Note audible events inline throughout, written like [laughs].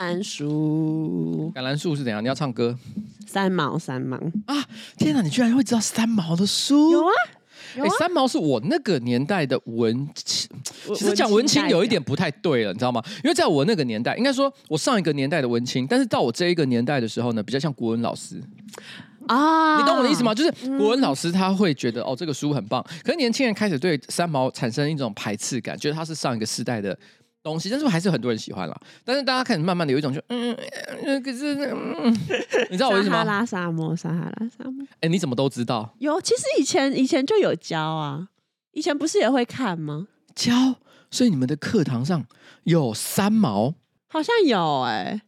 兰树，橄榄树是怎样？你要唱歌？三毛，三毛啊！天哪，你居然会知道三毛的书？有啊，哎、欸，三毛是我那个年代的文青。其实讲文青有一点不太对了，你知道吗？因为在我那个年代，应该说我上一个年代的文青，但是到我这一个年代的时候呢，比较像国文老师啊。你懂我的意思吗？就是国文老师他会觉得、嗯、哦，这个书很棒，可是年轻人开始对三毛产生一种排斥感，觉得他是上一个时代的。东西，但是还是很多人喜欢了。但是大家开始慢慢的有一种就嗯嗯，可是嗯，[laughs] 你知道我为什么？撒哈拉沙漠，撒哈拉沙漠。哎，你怎么都知道？有，其实以前以前就有教啊，以前不是也会看吗？教，所以你们的课堂上有三毛？好像有哎、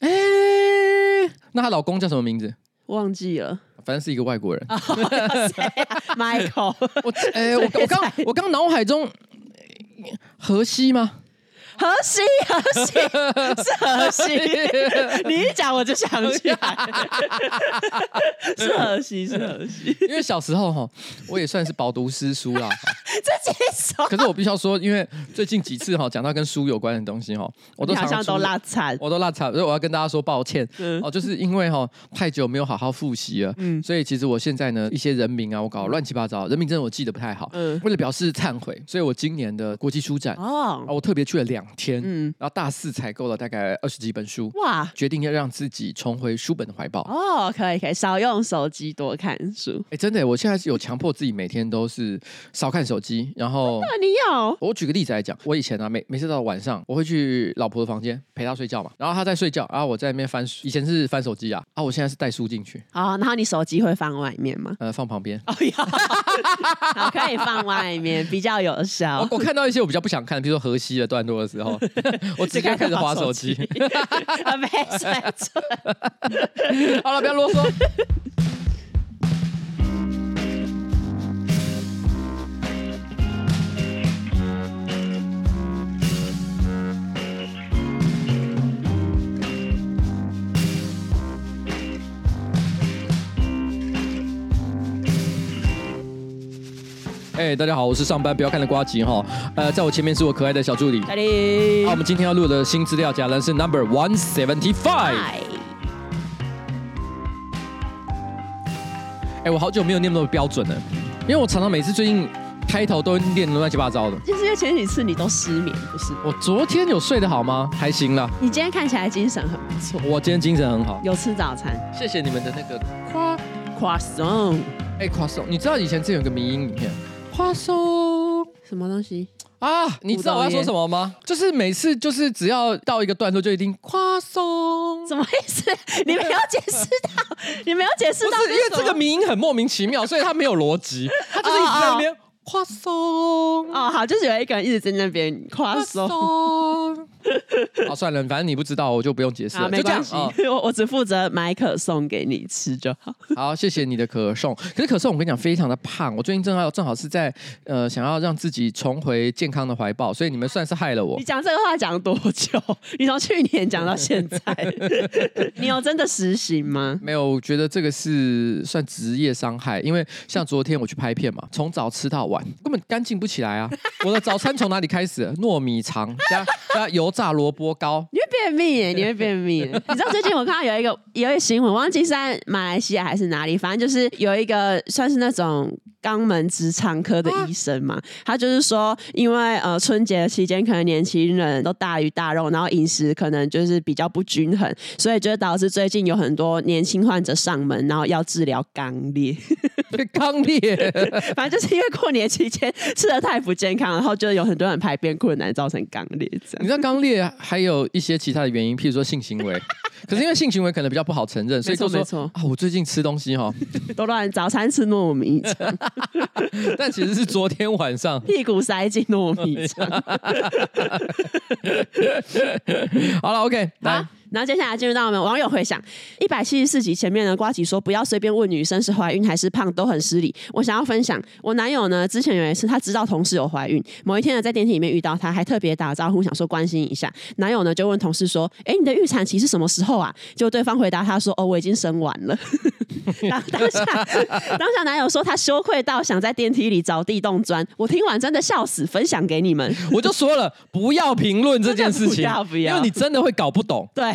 欸，哎、欸，那她老公叫什么名字？忘记了，反正是一个外国人。[laughs] Oh, 啊、Michael，我哎，我我刚我刚脑海中荷西吗？荷西，河西是河西，[laughs] 你一讲我就想起来，[laughs] 是河西，是河西。因为小时候哈，我也算是饱读诗书啦。[laughs] 自己说。可是我必须要说，因为最近几次哈讲到跟书有关的东西哈，我都好像都落惨，我都落惨，所以我要跟大家说抱歉。嗯、哦，就是因为哈太久没有好好复习了，嗯，所以其实我现在呢一些人名啊，我搞乱七八糟，人名真的我记得不太好。嗯，为了表示忏悔，所以我今年的国际书展哦，我特别去了两天，嗯，然后大四采购了大概二十几本书，哇，决定要让自己重回书本的怀抱。哦，可以可以，少用手机，多看书。哎，真的，我现在是有强迫自己每天都是少看手机，然后那你要我举个例子来讲，我以前啊，每每次到晚上，我会去老婆的房间陪她睡觉嘛，然后她在睡觉，然后我在那边翻书，以前是翻手机啊，啊，我现在是带书进去。哦，然后你手机会放外面吗？呃，放旁边。哦呀，[laughs] 好，可以放外面，比较有效。我，我看到一些我比较不想看，比如说河西的段落的时候。[laughs] 我直接开始划手机，[laughs] 没水准。[laughs] 好了，不要啰嗦。哎，大家好，我是上班不要看的瓜吉哈。呃，在我前面是我可爱的小助理。好，我们今天要录的新资料夹呢是 Number One Seventy Five。哎，我好久没有念那么标准了，因为我常常每次最近开头都念乱七八糟的。就是因为前几次你都失眠，不是？我昨天有睡得好吗？还行啦。你今天看起来精神很不错。我今天精神很好。有吃早餐？谢谢你们的那个夸夸颂。哎，夸松，你知道以前这有个迷因影片？夸松什么东西啊？你知道我要说什么吗？就是每次就是只要到一个段落就一定夸松，什么意思？[laughs] 你没有解释到，[laughs] 你没有解释到，不是因为这个名音很莫名其妙，所以它没有逻辑，它就是一直在那边夸松。哦，好，就是有一个人一直在那边夸松。好，[laughs] 算了，反正你不知道，我就不用解释了。没关系，哦、[laughs] 我我只负责买可颂给你吃就好。好，谢谢你的可颂。可是可颂，我跟你讲，非常的胖。我最近正好正好是在呃，想要让自己重回健康的怀抱，所以你们算是害了我。你讲这个话讲多久？你从去年讲到现在，[laughs] 你有真的实行吗？没有，我觉得这个是算职业伤害，因为像昨天我去拍片嘛，从早吃到晚，根本干净不起来啊。[laughs] 我的早餐从哪里开始？糯米肠加加油。炸萝卜糕，你会便秘耶？你会便秘？[laughs] 你知道最近我看到有一个有一个新闻，忘记是在马来西亚还是哪里，反正就是有一个算是那种肛门直肠科的医生嘛，他就是说，因为呃春节期间可能年轻人都大鱼大肉，然后饮食可能就是比较不均衡，所以就导致最近有很多年轻患者上门，然后要治疗肛裂。[laughs] 肛裂，反正就是因为过年期间吃的太不健康，然后就有很多人排便困难，造成肛裂这样。你知道肛裂还有一些其他的原因，譬如说性行为，可是因为性行为可能比较不好承认，所以就说啊，我最近吃东西哈，[laughs] 都乱早餐吃糯米肠，[laughs] 但其实是昨天晚上 [laughs] 屁股塞进糯米肠。好了，OK，来。然后接下来进入到我们网友回想一百七十四集前面呢，瓜吉说不要随便问女生是怀孕还是胖，都很失礼。我想要分享，我男友呢之前有一次他知道同事有怀孕，某一天呢在电梯里面遇到他，还特别打招呼，想说关心一下。男友呢就问同事说：“哎，你的预产期是什么时候啊？”结果对方回答他说：“哦，我已经生完了。[laughs] ”当当下当下男友说他羞愧到想在电梯里找地洞钻。我听完真的笑死，分享给你们。我就说了不要评论这件事情，不要不要，因为你真的会搞不懂。对。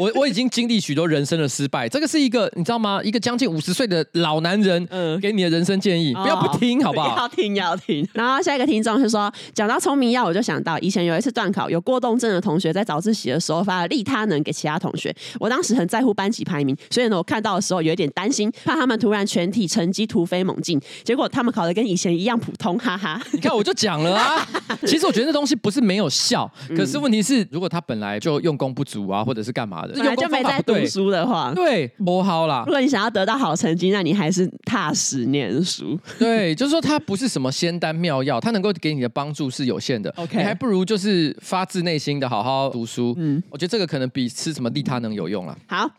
我我已经经历许多人生的失败，这个是一个你知道吗？一个将近五十岁的老男人，嗯，给你的人生建议，哦、不要不听 [laughs] 好不好？要听要听。然后下一个听众是说，讲到聪明药，我就想到以前有一次段考，有过动症的同学在早自习的时候发了利他能给其他同学，我当时很在乎班级排名，所以呢，我看到的时候有一点担心，怕他们突然全体成绩突飞猛进，结果他们考的跟以前一样普通，哈哈。你看我就讲了啊，[laughs] 其实我觉得这东西不是没有效，可是问题是，如果他本来就用功不足啊，或者是干嘛的，本来就没在读书的话，对，不好啦。如果你想要得到好成绩，那你还是踏实念书。对，就是说它不是什么仙丹妙药，它能够给你的帮助是有限的。OK，你还不如就是发自内心的好好读书。嗯，我觉得这个可能比吃什么利他能有用了。好，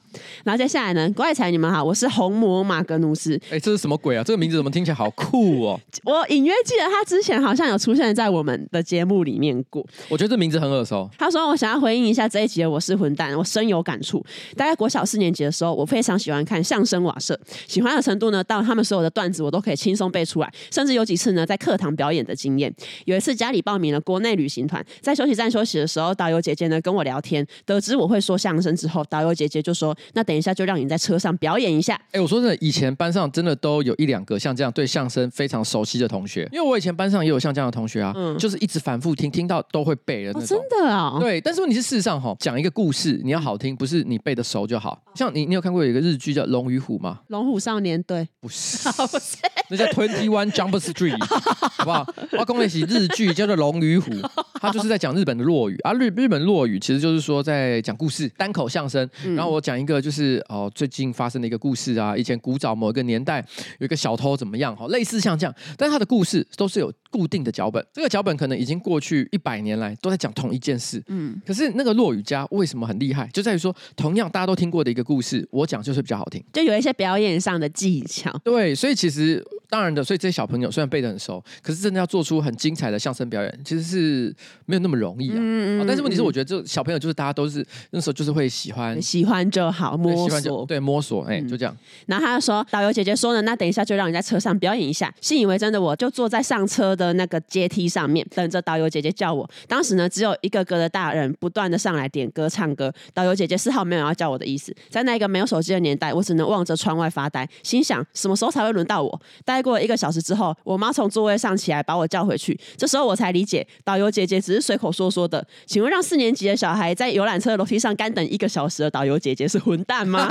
然后接下来呢，怪才你们好，我是红魔马格努斯。哎，这是什么鬼啊？这个名字怎么听起来好酷哦？我隐约记得他之前好像有出现在我们的节目里面过。我觉得这名字很耳熟。他说：“我想要回应一下这一集的《我是混蛋》，我深有感触。大概国小四年级的时候，我非常喜欢看相声瓦舍，喜欢的程度呢，到他们所有的段子我都可以轻松背出来，甚至有几次呢，在课堂表演的经验。有一次家里报名了国内旅行团，在休息站休息的时候，导游姐姐呢跟我聊天，得知我会说相声之后，导游姐姐就说：‘那等一下就让你在车上表演一下。’哎，我说真的，以前班上真的都有一两个像这样对相声非常熟悉的同学，因为我以前班上也有像这样的同学啊，嗯，就是一直反复听，听到都会背的那种。哦，真的啊？对，但是问题是事实上哈，讲一个故事你要好听，不是你背的熟就好。像你，你有看过有一个日剧叫《龙与虎》吗？龙虎少年对不是，[laughs] 不是，那叫 Twenty One Jump Street，[laughs] 好不好？我讲的是日剧叫做《龙与虎》，它就是在讲日本的落语啊。日日本落语其实就是说在讲故事，单口相声。然后我讲一个就是哦，最近发生的一个故事啊，以前古早某一个年代有一个小偷怎么样哈，类似像这样，但是他的故事都是有固定的脚本，这个脚本可能已经过去一百年来都在讲同一件事。嗯，可是那个落雨家为什么很厉害？就在于说，同样大家都听过的一个故事，我讲就是比较好听，就有一些表演上的技巧。对，所以其实当然的，所以这些小朋友虽然背得很熟，可是真的要做出很精彩的相声表演，其实是没有那么容易啊。嗯嗯。但是问题是，我觉得这小朋友就是大家都是那时候就是会喜欢，喜欢就好，摸索，对，摸索，哎，就这样。然后他就说，导游姐姐说呢，那等一下就让你在车上表演一下。信以为真的，我就坐在上车的那个阶梯上面，等着导游姐姐叫我。当时呢，只有一个个的大人不断的上来点歌唱歌，导游姐姐丝毫没有要叫我的意思。在那个没有手机的年代，我只能望着窗外发呆，心想什么时候才会轮到我？待过了一个小时之后，我妈从座位上起来把我叫回去。这时候我才理解，导游姐姐只是随口说说的。请问让四年级的小孩在游览车楼梯上干等一个小时的导游姐姐是混蛋吗？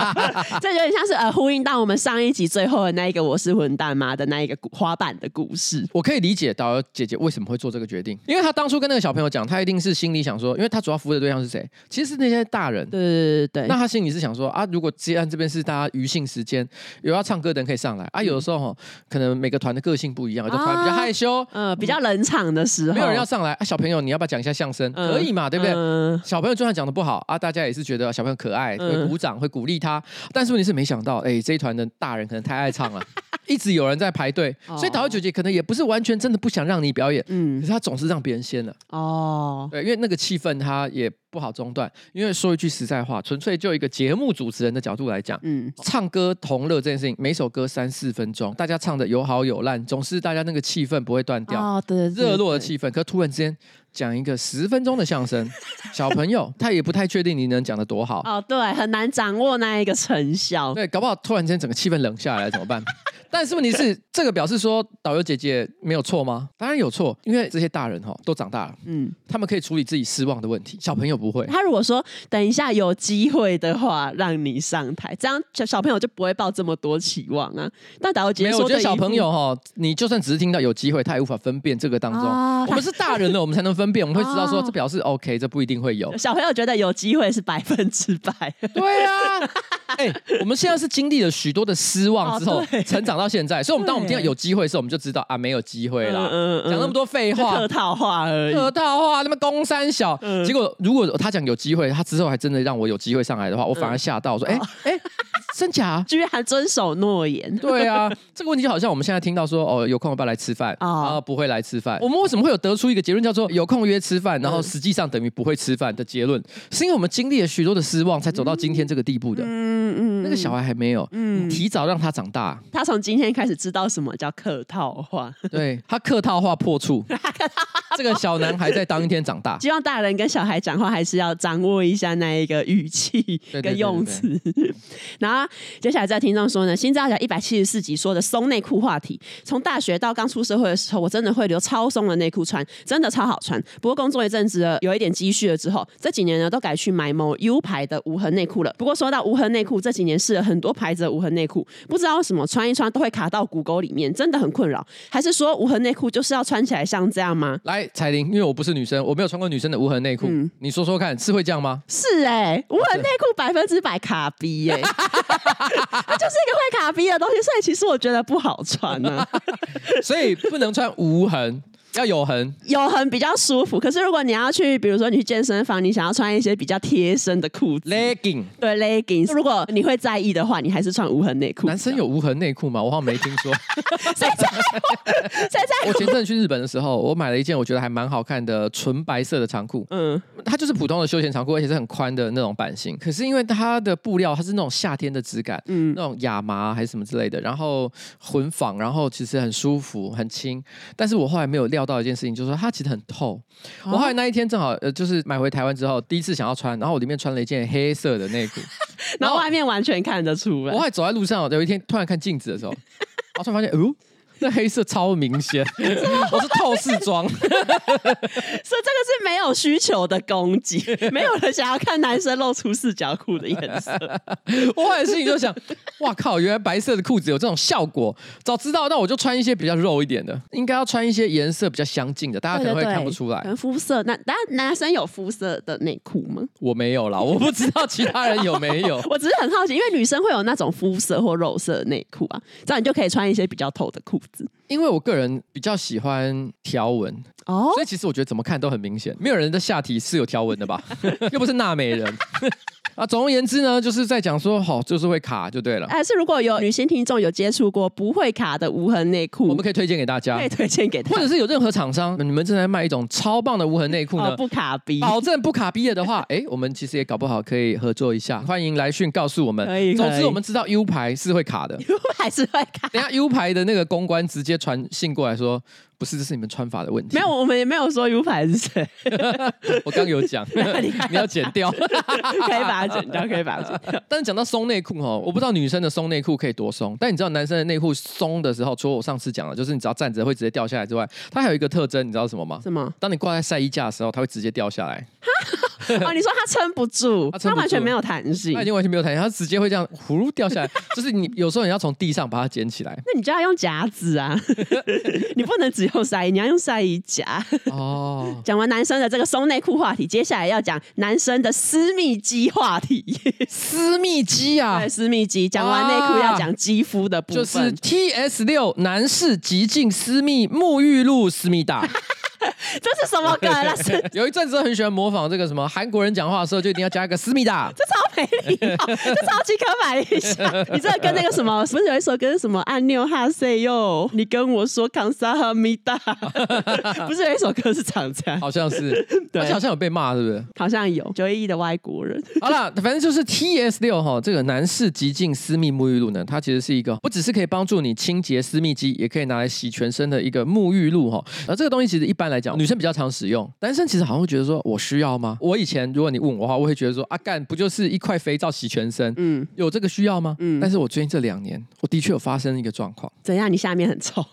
[laughs] 这有点像是呃呼应到我们上一集最后的那一个我是混蛋吗的那一个花瓣的故事。我可以理解导游姐姐为什么会做这个决定，因为她当初跟那个小朋友讲，她一定是心里想说，因为她主要服务的对象是谁？其实是那些大人。对对对对。那她心里是想说啊，如果接案这边是大家余兴时间，有要唱歌的人可以上来啊。有的时候哈，可能每个团的个性不一样，有的团比较害羞，嗯、呃，比较冷场的时候，没有人要上来啊。小朋友，你要不要讲一下相声？嗯、可以嘛，对不对？嗯、小朋友就算讲的不好啊，大家也是觉得小朋友可爱，会鼓掌，会鼓励他。但是问题是没想到，哎，这一团的大人可能太爱唱了。[laughs] 一直有人在排队，所以导游姐姐可能也不是完全真的不想让你表演，嗯，可是她总是让别人先了。哦，对，因为那个气氛她也不好中断。因为说一句实在话，纯粹就一个节目主持人的角度来讲，嗯，唱歌同乐这件事情，每首歌三四分钟，大家唱的有好有烂，总是大家那个气氛不会断掉。哦，对，热络的气氛。可突然之间讲一个十分钟的相声，[laughs] 小朋友他也不太确定你能讲的多好。哦，对，很难掌握那一个成效。对，搞不好突然间整个气氛冷下来怎么办？但是问题是，[laughs] 这个表示说导游姐姐没有错吗？当然有错，因为这些大人哈都长大了，嗯，他们可以处理自己失望的问题，小朋友不会。他如果说等一下有机会的话，让你上台，这样小小朋友就不会抱这么多期望啊。但导游姐姐说，我觉得小朋友哈，你就算只是听到有机会，他也无法分辨这个当中。啊、[laughs] 我们是大人了，我们才能分辨，我们会知道说这表示 OK，这不一定会有。小朋友觉得有机会是百分之百。对啊，[laughs] 哎、欸，我们现在是经历了许多的失望之后，哦、成长到现在，所以我们当我们听到有机会的时候，我们就知道啊，没有机会啦。嗯嗯，讲那么多废话，客套话而已，客套话，那么公三小。嗯、结果如果他讲有机会，他之后还真的让我有机会上来的话，我反而吓到，说，哎真假？居然还遵守诺言？对啊，[laughs] 这个问题就好像我们现在听到说，哦，有空要不要来吃饭？啊、哦，不会来吃饭。我们为什么会有得出一个结论，叫做有空约吃饭，然后实际上等于不会吃饭的结论？嗯、是因为我们经历了许多的失望，才走到今天这个地步的。嗯嗯，嗯那个小孩还没有，嗯，提早让他长大，他从今天开始知道什么叫客套话。[laughs] 对他客套话破处。[laughs] 这个小男孩在当一天长大。希望大人跟小孩讲话还是要掌握一下那一个语气跟用词。然后接下来在听众说呢，新资料夹一百七十四集说的松内裤话题，从大学到刚出社会的时候，我真的会留超松的内裤穿，真的超好穿。不过工作一阵子了，有一点积蓄了之后，这几年呢都改去买某 U 牌的无痕内裤了。不过说到无痕内裤，这几年试了很多牌子的无痕内裤，不知道为什么穿一穿都会卡到骨沟里面，真的很困扰。还是说无痕内裤就是要穿起来像这样吗？来，彩玲，因为我不是女生，我没有穿过女生的无痕内裤，嗯、你说说看，是会这样吗？是哎、欸，无痕内裤百分之百卡逼哎、欸，[laughs] [laughs] 它就是一个会卡逼的东西，所以其实我觉得不好穿呢、啊，[laughs] 所以不能穿无痕。要有痕，有痕比较舒服。可是如果你要去，比如说你去健身房，你想要穿一些比较贴身的裤子，legging，对 legging。如果你会在意的话，你还是穿无痕内裤。男生有无痕内裤吗？我好像没听说。[laughs] 谁在乎？谁在乎？我前阵去日本的时候，我买了一件我觉得还蛮好看的纯白色的长裤。嗯，它就是普通的休闲长裤，而且是很宽的那种版型。可是因为它的布料，它是那种夏天的质感，嗯，那种亚麻还是什么之类的，然后混纺，然后其实很舒服，很轻。但是我后来没有料到一件事情，就是说它其实很透。哦、我后来那一天正好呃，就是买回台湾之后，第一次想要穿，然后我里面穿了一件黑色的内裤，[laughs] 然后外面完全看得出来。我后来走在路上，有一天突然看镜子的时候，我突然发现，哦。那黑色超明显，我是透视装，[laughs] 所以这个是没有需求的攻击，没有人想要看男生露出四角裤的颜色。我后来心里就想，哇靠，原来白色的裤子有这种效果，早知道那我就穿一些比较肉一点的，应该要穿一些颜色比较相近的，大家可能会看不出来。肤色，那男男生有肤色的内裤吗？我没有啦，我不知道其他人有没有。[laughs] 我只是很好奇，因为女生会有那种肤色或肉色的内裤啊，这样你就可以穿一些比较透的裤子。因为我个人比较喜欢条纹哦，所以其实我觉得怎么看都很明显，没有人的下体是有条纹的吧？[laughs] 又不是娜美人。啊，总而言之呢，就是在讲说，好，就是会卡就对了。哎是如果有女性听众有接触过不会卡的无痕内裤，我们可以推荐给大家，可以推荐给他，或者是有任何厂商，你们正在卖一种超棒的无痕内裤呢？哦、不卡逼，保证不卡逼了的话，哎、欸，我们其实也搞不好可以合作一下。欢迎来讯告诉我们。可以，总之我们知道 U 牌是会卡的，[laughs] U 牌是会卡。等下 U 牌的那个公关直接传信过来说。不是，这是你们穿法的问题。没有，我们也没有说 U 盘是谁。[laughs] 我刚有讲，[laughs] [laughs] 你要剪掉，可以把它剪掉，可以把它剪掉。但是讲到松内裤哦，我不知道女生的松内裤可以多松，但你知道男生的内裤松的时候，除了我上次讲的，就是你只要站着会直接掉下来之外，它还有一个特征，你知道什么吗？什么？当你挂在晒衣架的时候，它会直接掉下来。[laughs] 哦，你说它撑不住，[laughs] 它完全没有弹性，它已经完全没有弹性，它直接会这样呼噜掉下来。[laughs] 就是你有时候你要从地上把它捡起来，那你就要用夹子啊，你不能只用塞衣，你要用塞衣夹。哦，讲完男生的这个松内裤话题，接下来要讲男生的私密肌话题。私密肌啊，对，私密肌。讲完内裤要讲肌肤的部分，就是 T S 六男士极净私密沐浴露思密达。[laughs] 这是什么歌？那 [laughs] 是有一阵子很喜欢模仿这个什么韩国人讲话的时候，就一定要加一个思密达。[laughs] 这超没礼貌，这超级刻板印象。你这个跟那个什么，不是有一首歌是什么？安妞哈塞哟，你跟我说康萨哈密达，不是有一首歌是长这样？好像是，对，而且好像有被骂，是不是？好像有九一一的外国人。好了，反正就是 T S 六哈，这个男士极净私密沐浴露呢，它其实是一个不只是可以帮助你清洁私密肌，也可以拿来洗全身的一个沐浴露哈。而这个东西其实一般来讲，女生比较常使用，男生其实好像会觉得说，我需要吗？我以前如果你问我的话，我会觉得说，啊干，不就是一块肥皂洗全身？嗯，有这个需要吗？嗯，但是我最近这两年，我的确有发生一个状况。怎样？你下面很臭？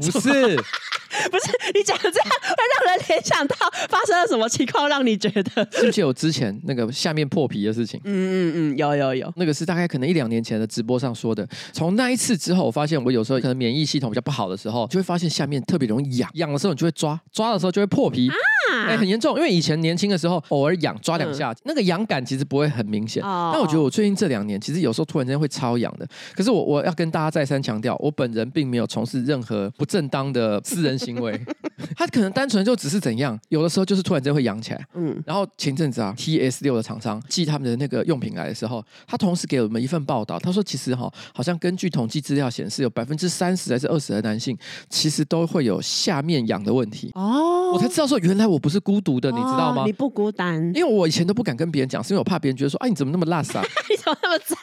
不是，[laughs] [laughs] 不是，你讲这样会让人联想到发生了什么情况，让你觉得？是不是有之前那个下面破皮的事情？嗯嗯嗯，有有有，那个是大概可能一两年前的直播上说的。从那一次之后，我发现我有时候可能免疫系统比较不好的时候，就会发现下面特别容易痒，痒的时候你就会抓，抓的时候就会破皮。啊哎、欸，很严重，因为以前年轻的时候偶尔痒抓两下，嗯、那个痒感其实不会很明显。哦、但我觉得我最近这两年，其实有时候突然间会超痒的。可是我我要跟大家再三强调，我本人并没有从事任何不正当的私人行为。[laughs] 他可能单纯就只是怎样，有的时候就是突然间会痒起来。嗯，然后前阵子啊，T S 六的厂商寄他们的那个用品来的时候，他同时给我们一份报道，他说其实哈，好像根据统计资料显示，有百分之三十还是二十的男性，其实都会有下面痒的问题。哦，我才知道说原来我不是孤独的。你知道吗？你不孤单，因为我以前都不敢跟别人讲，是因为我怕别人觉得说，哎，你怎么那么垃圾啊？[laughs] 你怎么那么脏？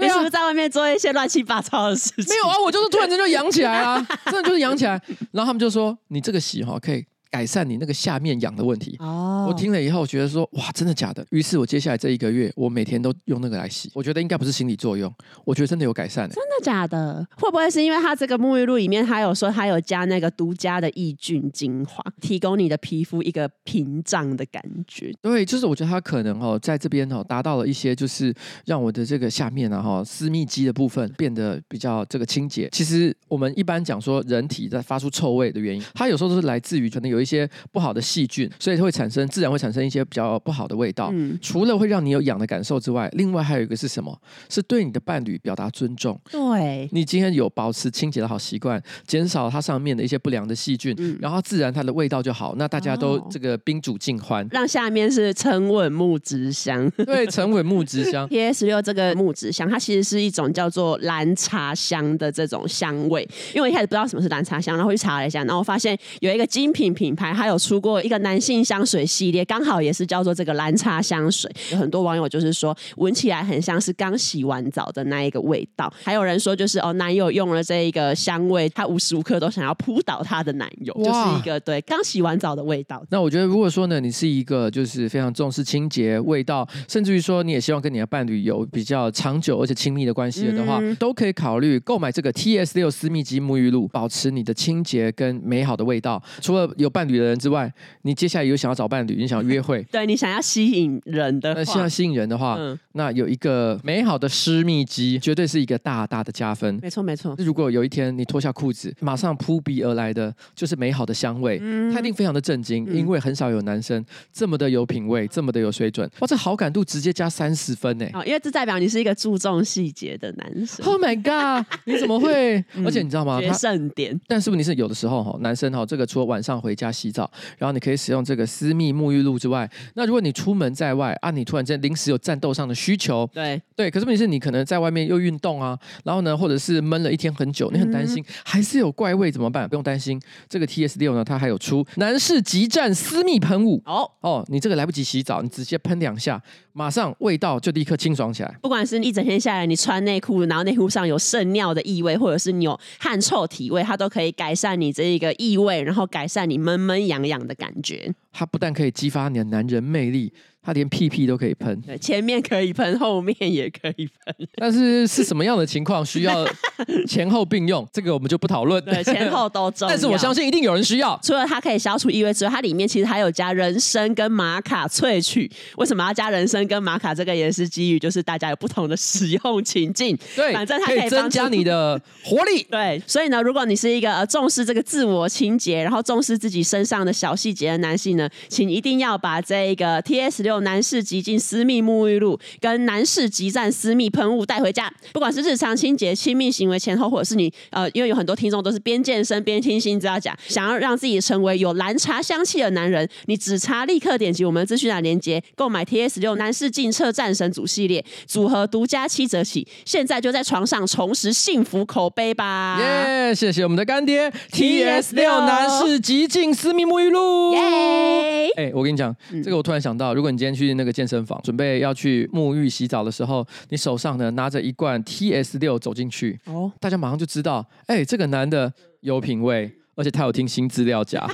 你是不是在外面做一些乱七八糟的事情？没有啊，我就是突然间就扬起来啊，[laughs] 真的就是扬起来。然后他们就说，你这个洗哈可以改善你那个下面痒的问题。哦，我听了以后觉得说，哇，真的假的？于是我接下来这一个月，我每天都用那个来洗。我觉得应该不是心理作用，我觉得真的有改善。真的假的？会不会是因为它这个沐浴露里面，它有说它有加那个独家的抑菌精华，提供你的皮肤一个屏障的感觉？对，就是我觉得它可能哦，在这边哦，达到了一些，就是让我的这个下面啊哈，私密肌的部分变得比较这个清洁。其实我们一般讲说，人体在发出臭味的原因，它有时候都是来自于可能有一些不好的细菌，所以会产生自然会产生一些比较不好的味道。嗯，除了会让你有痒的感受之外，另外还有一个是什么？是对你的伴侣表达尊重。对，你今天有保持清洁的好习惯，减少它上面的一些不良的细菌，嗯、然后自然它的味道就好。那大家都这个宾主尽欢，让下面是沉稳木质香。对，沉稳木质香。[laughs] P S 六这个木质香，它其实是一种叫做蓝茶香的这种香味。因为我一开始不知道什么是蓝茶香，然后去查了一下，然后我发现有一个精品品牌，它有出过一个男性香水系列，刚好也是叫做这个蓝茶香水。有很多网友就是说，闻起来很像是刚洗完澡的那一个味道。还有人说，就是哦，男友用了这一个香味，他无时无刻都想要扑倒他的男友，就是一个对刚洗完澡的味道。那我觉得，如果说呢，你是一个就是非常重视清洁味道，甚至于说你也希望跟你的伴侣有比较长久而且亲密的关系的话，嗯、都可以考虑购买这个 TS 六私密级沐浴露，保持你的清洁跟美好的味道。除了有伴侣的人之外，你接下来有想要找伴侣，你想要约会，[laughs] 对你想要吸引人的，那想要吸引人的话，嗯、那有一个美好的私密肌，绝对是一个大大的加分。没错，没错。如果有一天你脱下裤子，马上扑鼻而来的就是美好的香味，嗯、他一定非常的震惊，嗯、因为很少有男生这么的有品味，这么的有水准。哇，这好感度直接加三十分呢！因为这代表你是一个注重细节的男生。Oh my god！你怎么会？[laughs] 而且你知道吗？决胜点。但是问题是，有的时候哈，男生哈，这个除了晚上回家洗澡，然后你可以使用这个私密沐浴露之外，那如果你出门在外啊，你突然间临时有战斗上的需求，对对，可是问题是你可能在外面又运动啊，然后呢，或者是闷了一天很久，你很担心、嗯、还是有怪味怎么办？不用担心，这个 TS 六呢，它还有出男士极战私密喷雾。哦哦，你这个来不及洗澡，你直接喷两下，马上味道就立刻清爽起来。不管是一整天下来，你穿内裤，然后内裤上有渗尿的异味，或者是你有汗臭体味，它都可以改善你这一个异味，然后改善你闷闷闷痒痒的感觉。它不但可以激发你的男人魅力。他连屁屁都可以喷，对，前面可以喷，后面也可以喷。但是是什么样的情况需要 [laughs] 前后并用？这个我们就不讨论。对，前后都重要。[laughs] 但是我相信一定有人需要。除了它可以消除异味之外，它里面其实还有加人参跟玛卡萃取。为什么要加人参跟玛卡？这个也是基于就是大家有不同的使用情境。对，反正它可以，增加你的活力。[laughs] 对，所以呢，如果你是一个呃重视这个自我清洁，然后重视自己身上的小细节的男性呢，请一定要把这个 TS 六男士极净私密沐浴露跟男士极战私密喷雾带回家，不管是日常清洁、亲密行为前后，或者是你呃，因为有很多听众都是边健身边听新知道讲，想要让自己成为有蓝茶香气的男人，你只差立刻点击我们的资讯栏链接购买 TS 六男士净澈战神组系列组合，独家七折起，现在就在床上重拾幸福口碑吧！耶，谢谢我们的干爹 TS 六男士极净私密沐浴露！耶！哎，我跟你讲，这个我突然想到，如果你今天去那个健身房准备要去沐浴洗澡的时候，你手上呢拿着一罐 TS 六走进去，哦，大家马上就知道，哎，这个男的有品味，而且他有听新资料夹。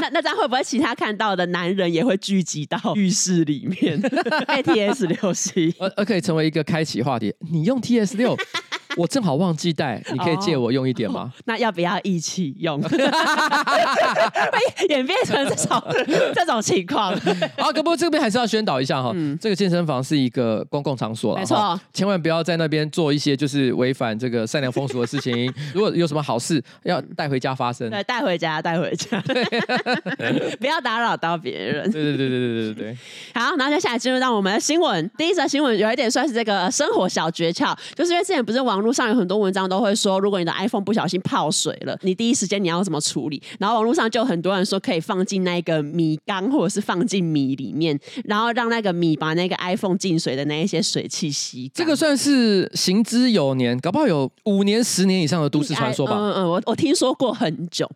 那那这样会不会其他看到的男人也会聚集到 [laughs] 浴室里面？？[laughs] ATS 六 C，，而而可以成为一个开启话题。你用 TS 六。[laughs] 我正好忘记带，你可以借我用一点吗？哦、[laughs] 那要不要一起用？[laughs] 会演变成这种这种情况。好，可不过这边还是要宣导一下哈，嗯、这个健身房是一个公共场所，没错，千万不要在那边做一些就是违反这个善良风俗的事情。如果有什么好事，要带回家发生。对，带回家，带回家，不要打扰到别人。对对对对对对对。好，然后接下来进入到我们的新闻。第一则新闻有一点算是这个生活小诀窍，就是因为之前不是网。网络上有很多文章都会说，如果你的 iPhone 不小心泡水了，你第一时间你要怎么处理？然后网络上就很多人说可以放进那个米缸，或者是放进米里面，然后让那个米把那个 iPhone 进水的那一些水汽吸。这个算是行之有年，搞不好有五年、十年以上的都市传说吧。嗯嗯，我我听说过很久。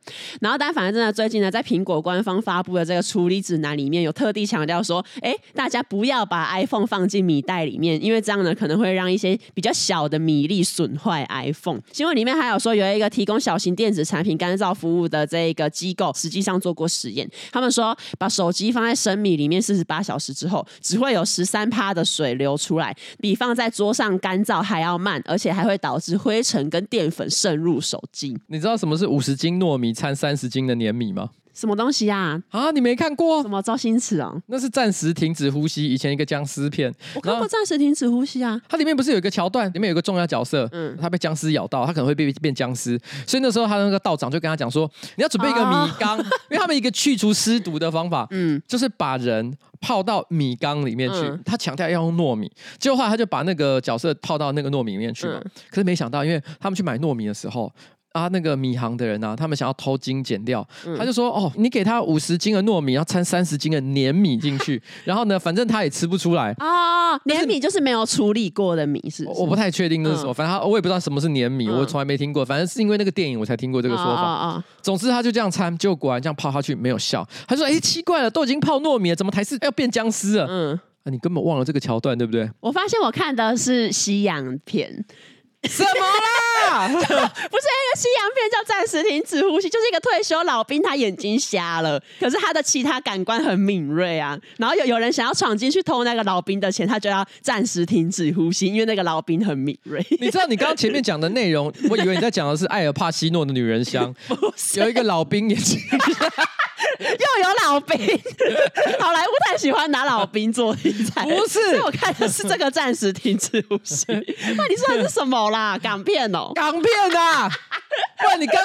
然后，但反正真的最近呢，在苹果官方发布的这个处理指南里面有特地强调说，哎，大家不要把 iPhone 放进米袋里面，因为这样呢可能会让一些比较小的米粒。损坏 iPhone。新闻里面还有说，有一个提供小型电子产品干燥服务的这个机构，实际上做过实验。他们说，把手机放在生米里面四十八小时之后，只会有十三趴的水流出来，比放在桌上干燥还要慢，而且还会导致灰尘跟淀粉渗入手机。你知道什么是五十斤糯米掺三十斤的粘米吗？什么东西呀？啊，你没看过？什么周星驰啊？那是暂时停止呼吸，以前一个僵尸片。我看过暂时停止呼吸啊。它里面不是有一个桥段，里面有一个重要角色，嗯，他被僵尸咬到，他可能会变变僵尸，所以那时候他的那个道长就跟他讲说，你要准备一个米缸，哦、[laughs] 因为他们一个去除尸毒的方法，嗯，就是把人泡到米缸里面去。嗯、他强调要用糯米，结果后来他就把那个角色泡到那个糯米里面去了。嗯、可是没想到，因为他们去买糯米的时候。啊，那个米行的人啊，他们想要偷斤减料，嗯、他就说：“哦，你给他五十斤的糯米，要掺三十斤的粘米进去，[laughs] 然后呢，反正他也吃不出来啊。粘、哦、米就是没有处理过的米，是，是？我不太确定那是什么，嗯、反正他我也不知道什么是粘米，嗯、我从来没听过。反正是因为那个电影我才听过这个说法。啊啊啊总之他就这样掺，结果果然这样泡下去没有效。他说：哎，奇怪了，都已经泡糯米了，怎么还是要变僵尸了？嗯，啊，你根本忘了这个桥段，对不对？我发现我看的是西洋片。”什么啦？[laughs] 不是那个西洋片叫暂时停止呼吸，就是一个退休老兵，他眼睛瞎了，可是他的其他感官很敏锐啊。然后有有人想要闯进去偷那个老兵的钱，他就要暂时停止呼吸，因为那个老兵很敏锐。你知道你刚刚前面讲的内容，[laughs] 我以为你在讲的是艾尔帕西诺的女人香，有一个老兵眼睛。[laughs] 又有老兵，好莱坞太喜欢拿老兵做题材，不是？我看的是这个暂时停止呼吸。那你说的是什么啦？港片哦，港片啊！[laughs] 不然你刚，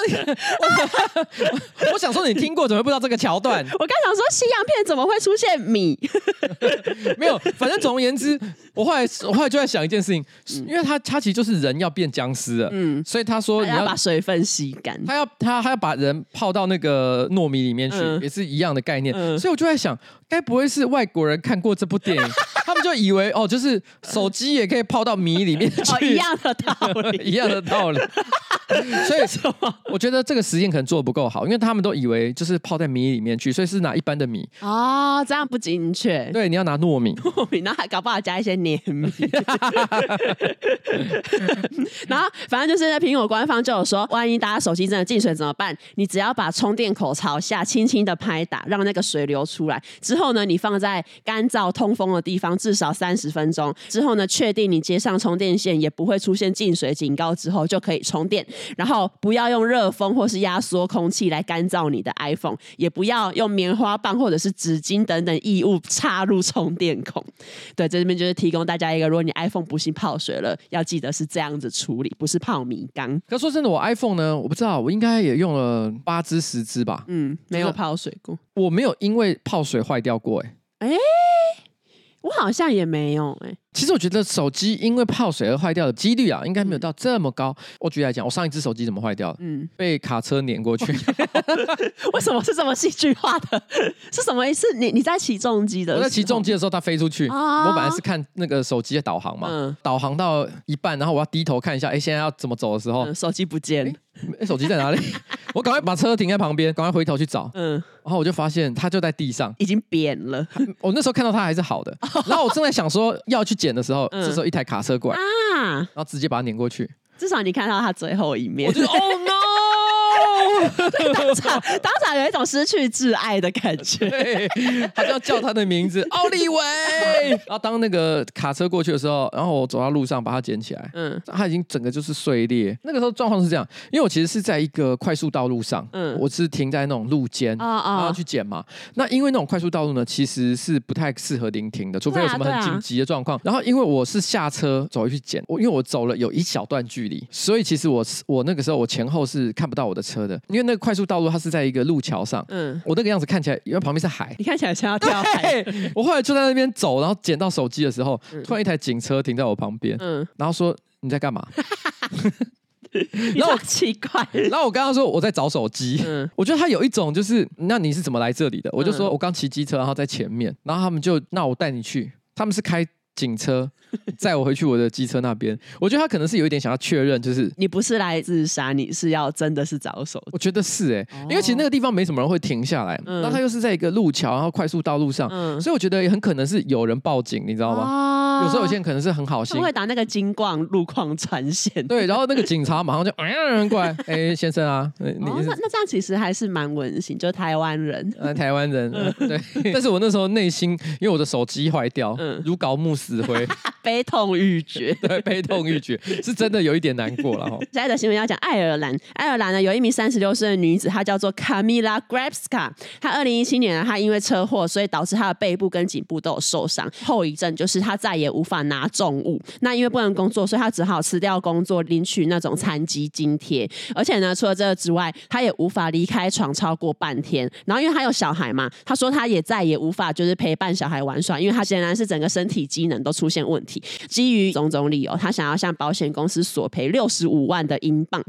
我，我想说你听过，怎么会不知道这个桥段？[laughs] 我刚想说西洋片怎么会出现米？[laughs] 没有，反正总而言之，我后来我后来就在想一件事情，因为他他其实就是人要变僵尸了，嗯，所以他说你要，要把水分吸干，他要他他要把人泡到那个糯米里面去。嗯也是一样的概念，嗯、所以我就在想，该不会是外国人看过这部电影，他们就以为哦，就是手机也可以泡到米里面去，哦、一样的道理，一样的道理。所以 [laughs] 我觉得这个实验可能做的不够好，因为他们都以为就是泡在米里面去，所以是拿一般的米。哦，这样不精确。对，你要拿糯米，糯米，然后还搞不好加一些黏米。[laughs] 然后反正就是在苹果官方就有说，万一大家手机真的进水怎么办？你只要把充电口朝下，轻轻的拍打，让那个水流出来。之后呢，你放在干燥通风的地方至少三十分钟。之后呢，确定你接上充电线也不会出现进水警告之后，就可以充电。然后不要用热风或是压缩空气来干燥你的 iPhone，也不要用棉花棒或者是纸巾等等异物插入充电孔。对，这边就是提供大家一个，如果你 iPhone 不幸泡水了，要记得是这样子处理，不是泡米缸。可说真的，我 iPhone 呢，我不知道，我应该也用了八支十支吧。嗯，没有泡水过，我没有因为泡水坏掉过、欸。哎，哎。我好像也没有哎、欸。其实我觉得手机因为泡水而坏掉的几率啊，应该没有到这么高。嗯、我举例来讲，我上一只手机怎么坏掉的？嗯，被卡车碾过去。[laughs] 为什么是这么戏剧化的？[laughs] 是什么意思？你你在起重机的？我在起重机的时候，它飞出去。啊、我本来是看那个手机的导航嘛，嗯、导航到一半，然后我要低头看一下，哎，现在要怎么走的时候，嗯、手机不见了。哎，手机在哪里？[laughs] 我赶快把车停在旁边，赶快回头去找。嗯，然后我就发现它就在地上，已经扁了。我那时候看到它还是好的，然后我正在想说要去捡的时候，嗯、这时候一台卡车过来啊，然后直接把它碾过去。至少你看到他最后一面。我就说哦 [laughs] 当场当场有一种失去挚爱的感觉，[laughs] 对他就要叫他的名字奥利维。[laughs] 然后当那个卡车过去的时候，然后我走到路上把它捡起来，嗯，他已经整个就是碎裂。那个时候状况是这样，因为我其实是在一个快速道路上，嗯，我是停在那种路肩，啊啊，然后去捡嘛。那因为那种快速道路呢，其实是不太适合临停的，除非有什么很紧急的状况。然后因为我是下车走回去捡，我因为我走了有一小段距离，所以其实我我那个时候我前后是看不到我的车的。因为那个快速道路，它是在一个路桥上。嗯，我那个样子看起来，因为旁边是海，你看起来像要跳海。我后来就在那边走，然后捡到手机的时候，嗯、突然一台警车停在我旁边。嗯，然后说你在干嘛？[laughs] 然后奇怪，然后我刚刚说我在找手机。嗯，我觉得他有一种就是，那你是怎么来这里的？我就说我刚骑机车，然后在前面，然后他们就那我带你去。他们是开。警车 [laughs] 载我回去我的机车那边。我觉得他可能是有一点想要确认，就是你不是来自杀，你是要真的是找手。我觉得是哎、欸，因为其实那个地方没什么人会停下来，那、嗯、他又是在一个路桥，然后快速道路上，嗯、所以我觉得也很可能是有人报警，你知道吗？哦、有时候有些人可能是很好心，会打那个金冠路况传线，对，然后那个警察马上就嗯过来，哎、欸，先生啊，[laughs] 你、哦、那那这样其实还是蛮温馨，就台湾人，呃，台湾人，嗯、[laughs] 对。但是我那时候内心因为我的手机坏掉，嗯、如槁木死灰，悲痛欲绝，[laughs] 对，悲痛欲绝，是真的有一点难过了哈。[laughs] 下一则新闻要讲爱尔兰，爱尔兰呢有一名三十六岁的女子，她叫做 Kamila Grabska，她二零一七年呢，她因为车祸，所以导致她的背部跟颈部都有受伤，后遗症就是她再也无法拿重物。那因为不能工作，所以她只好辞掉工作，领取那种残疾津贴。而且呢，除了这个之外，她也无法离开床超过半天。然后因为她有小孩嘛，她说她也再也无法就是陪伴小孩玩耍，因为她显然是整个身体机能都出现问题。基于种种理由，他想要向保险公司索赔六十五万的英镑。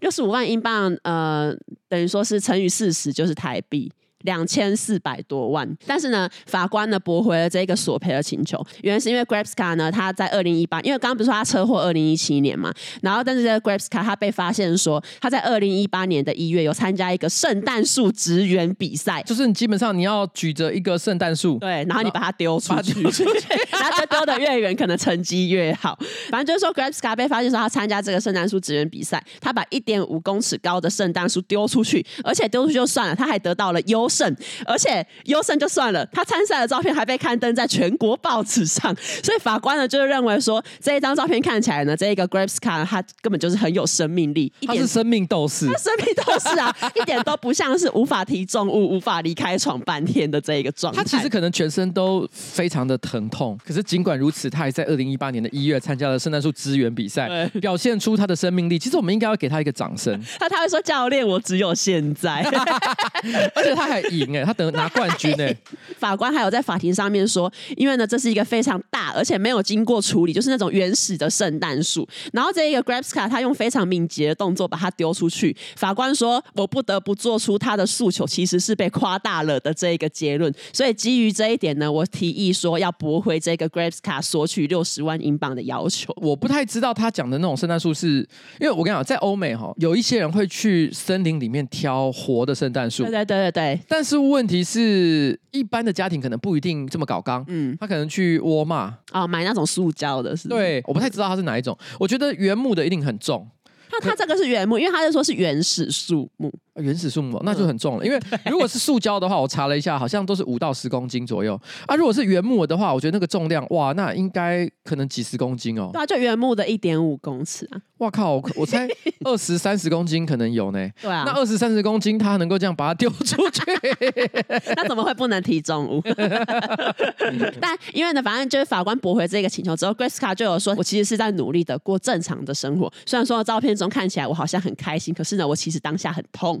六十五万英镑，呃，等于说是乘以四十，就是台币。两千四百多万，但是呢，法官呢驳回了这个索赔的请求，原因是因为 Grabska 呢，他在二零一八，因为刚刚不是说他车祸二零一七年嘛，然后但是这个 Grabska 他被发现说他在二零一八年的一月有参加一个圣诞树职员比赛，就是你基本上你要举着一个圣诞树，对，然后你把它丢出去，[laughs] 然后丢的越远，可能成绩越好。反正就是说 Grabska 被发现说他参加这个圣诞树职员比赛，他把一点五公尺高的圣诞树丢出去，而且丢出去就算了，他还得到了优。胜，而且优胜就算了，他参赛的照片还被刊登在全国报纸上，所以法官呢就是认为说，这一张照片看起来呢，这一个 Grabska 他根本就是很有生命力，他是生命斗士，他生命斗士啊，一点都不像是无法提重物、无法离开床半天的这一个状态。他其实可能全身都非常的疼痛，可是尽管如此，他还在二零一八年的一月参加了圣诞树支援比赛，表现出他的生命力。其实我们应该要给他一个掌声。[laughs] 他他会说：“教练，我只有现在。[laughs] ”而且他还。赢哎，[laughs] 他等拿冠军哎！法官还有在法庭上面说，因为呢，这是一个非常大而且没有经过处理，就是那种原始的圣诞树。然后这一个 Grabska 他用非常敏捷的动作把它丢出去。法官说，我不得不做出他的诉求其实是被夸大了的这一个结论。所以基于这一点呢，我提议说要驳回这个 Grabska 索取六十万英镑的要求。我不太知道他讲的那种圣诞树是，因为我跟你讲，在欧美哈，有一些人会去森林里面挑活的圣诞树。对对对对对，但是问题是，一般的家庭可能不一定这么搞刚，嗯，他可能去沃尔玛哦，买那种塑胶的是，是，对，我不太知道它是哪一种，我觉得原木的一定很重。那它这个是原木，因为他是说是原始树木。原始树木那就很重了，因为 [laughs] 如果是塑胶的话，我查了一下，好像都是五到十公斤左右啊。如果是原木的话，我觉得那个重量哇，那应该可能几十公斤哦。对啊，就原木的一点五公尺啊。哇靠，我，我猜 [laughs] 二十三十公斤可能有呢。对啊，那二十三十公斤，他能够这样把它丢出去，[laughs] 那怎么会不能提重物？但因为呢，反正就是法官驳回这个请求之后，Grace 卡就有说，我其实是在努力的过正常的生活。虽然说照片中看起来我好像很开心，可是呢，我其实当下很痛。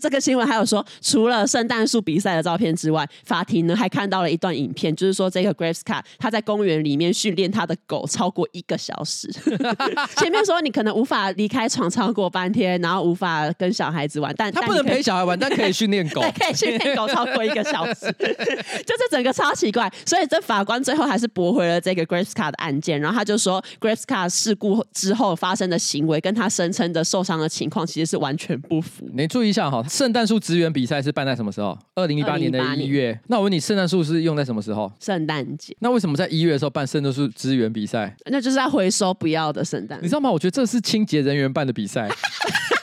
这个新闻还有说，除了圣诞树比赛的照片之外，法庭呢还看到了一段影片，就是说这个 grapesca 他在公园里面训练他的狗超过一个小时。[laughs] 前面说你可能无法离开床超过半天，然后无法跟小孩子玩，但他不能陪小孩玩，[laughs] 但可以训练狗，[laughs] 可以训练狗超过一个小时，就是整个超奇怪。所以这法官最后还是驳回了这个 grapesca 的案件，然后他就说 grapesca 事故之后发生的行为跟他声称的受伤的情况其实是完全不符。你注意一下哈。圣诞树资源比赛是办在什么时候？二零一八年的一月。那我问你，圣诞树是用在什么时候？圣诞节。那为什么在一月的时候办圣诞树资源比赛？那就是在回收不要的圣诞。你知道吗？我觉得这是清洁人员办的比赛。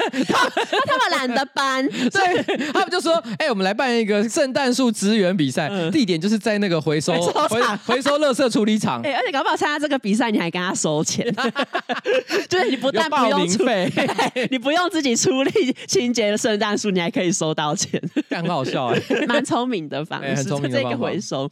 他他们懒得搬，[laughs] 所以他们就说：“哎、欸，我们来办一个圣诞树植园比赛，嗯、地点就是在那个回收回收回收垃圾处理厂。哎、欸，而且搞不好参加这个比赛，你还跟他收钱，[laughs] 就是你不但不用出费，[laughs] 你不用自己出力清洁的圣诞树，你还可以收到钱，很好笑哎、欸，蛮聪明的方式，欸、很聪明的这个回收。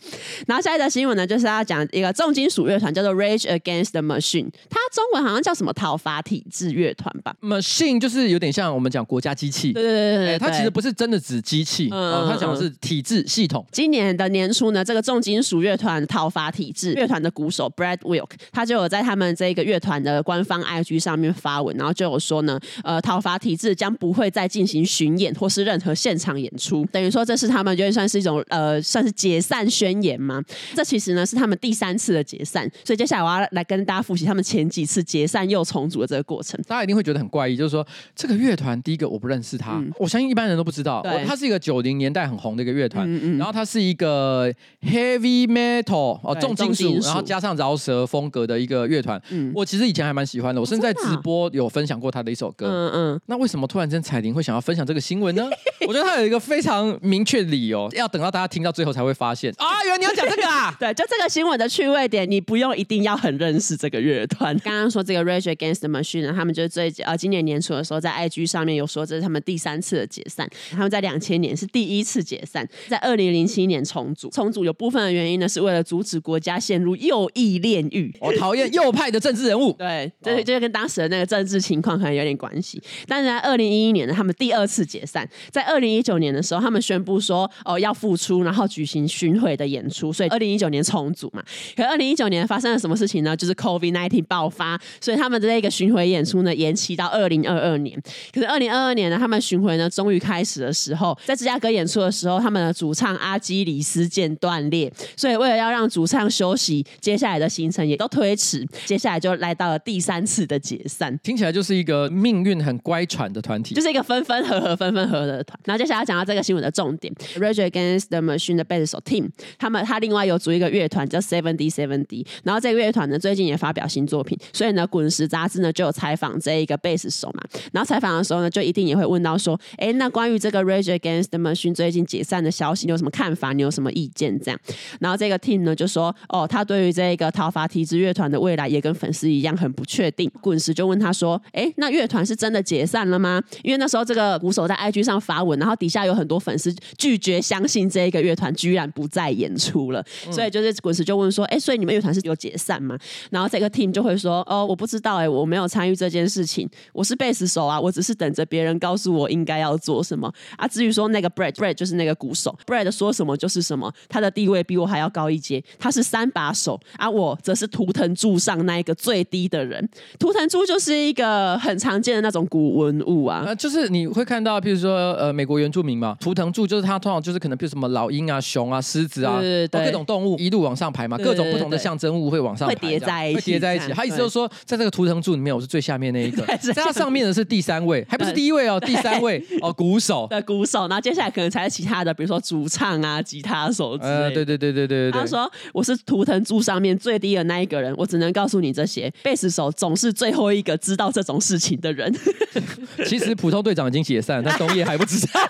然后下一则新闻呢，就是要讲一个重金属乐团叫做 Rage Against the Machine，它中文好像叫什么讨伐体制乐团吧？Machine 就是有点。点像我们讲国家机器。对对对对，欸、它其实不是真的指机器，它讲的是体制系统。今年的年初呢，这个重金属乐团讨伐体制乐团的鼓手 Brad Wilk，他就有在他们这个乐团的官方 IG 上面发文，然后就有说呢，呃，讨伐体制将不会再进行巡演或是任何现场演出，等于说这是他们就算是一种呃，算是解散宣言嘛。这其实呢是他们第三次的解散，所以接下来我要来跟大家复习他们前几次解散又重组的这个过程。大家一定会觉得很怪异，就是说这个乐团第一个我不认识他，嗯、我相信一般人都不知道，他是一个九零年代很红的一个乐团，嗯嗯，然后他是一个 heavy metal 哦重金属，然后加上饶舌风格的一个乐团。嗯，我其实以前还蛮喜欢的，我甚至在直播有分享过他的一首歌。嗯嗯，那为什么突然间彩铃会想要分享这个新闻呢？[laughs] 我觉得他有一个非常明确的理由，要等到大家听到最后才会发现 [laughs] 啊，原来你要讲这个啊？[laughs] 对，就这个新闻的趣味点，你不用一定要很认识这个乐团。刚刚说这个 Rage Against the Machine 呢，他们就是最呃今年年初的时候在 IG 上面有说这是他们第三次的解散，他们在两千年是第一次解散，在二零零七年重组。重组有部分的原因呢，是为了阻止国家陷入右翼炼狱。我讨厌右派的政治人物。[laughs] 对，这就跟当时的那个政治情况可能有点关系。但是在二零一一年呢，他们第二次解散，在二零一九年的时候，他们宣布说哦要复出，然后举行巡回的演出，所以二零一九年重组嘛。可二零一九年发生了什么事情呢？就是 COVID nineteen 爆发，所以他们的那个巡回演出呢延期到二零二二年。可是二零二二年呢，他们巡回呢终于开始的时候，在芝加哥演出的时候，他们的主唱阿基里斯腱断裂，所以为了要让主唱休息，接下来的行程也都推迟，接下来就来到了第三次的解散。听起来就是一个命运很乖舛的团体，就是一个分分合合、分分合合的团。然后接下来要讲到这个新闻的重点：Rage Against the Machine 的贝斯手 Tim，他们他另外有组一个乐团叫 Seventy Seventy，然后这个乐团呢最近也发表新作品，所以呢滚石杂志呢就有采访这一个贝斯手嘛。然后采访的时候呢，就一定也会问到说：哎，那关于这个 Rage Against the Machine 最近解散的消息，你有什么看法？你有什么意见？这样，然后这个 team 呢就说：哦，他对于这个讨伐体制乐团的未来也跟粉丝一样很不确定。滚石就问他说：哎，那乐团是真的解散了吗？因为那时候这个鼓手在 IG 上发文，然后底下有很多粉丝拒绝相信这一个乐团居然不再演出了，嗯、所以就是滚石就问说：哎，所以你们乐团是有解散吗？然后这个 team 就会说：哦，我不知道，哎，我没有参与这件事情，我是贝斯手啊，我只是等着别人告诉我应该要做什么。啊。至于说那个 Brad，Brad 就是那个鼓手，Brad 说什么就是什么，他的地位比我还要高一阶，他是三把手。啊，我则是图腾柱上那一个最低的人。图腾柱就是一个很常见的那种古文物啊，呃、就是你会看到，譬如说呃，美国原住民嘛，图腾柱就是他通常就是可能比如什么老鹰啊、熊啊、狮子啊，对对。对，各种动物一路往上排嘛，各种不同的象征物会往上排，会叠在一起，会叠在一起。他意思就是说，在这个图腾柱里面，我是最下面那一个，[laughs] 在他上面的是第三位，还不是第一位哦，第三位 [laughs] 哦，鼓手的鼓手，然后接下来可能才是其他的，比如说主唱啊、吉他手之类的。呃，对对对对对对。他说我是图腾柱上面最低的那一个人，我只能告诉你这些。贝斯手总是最后一个知道这种事情的人。[laughs] 其实普通队长已经解散了，但 [laughs] 东野还不知道。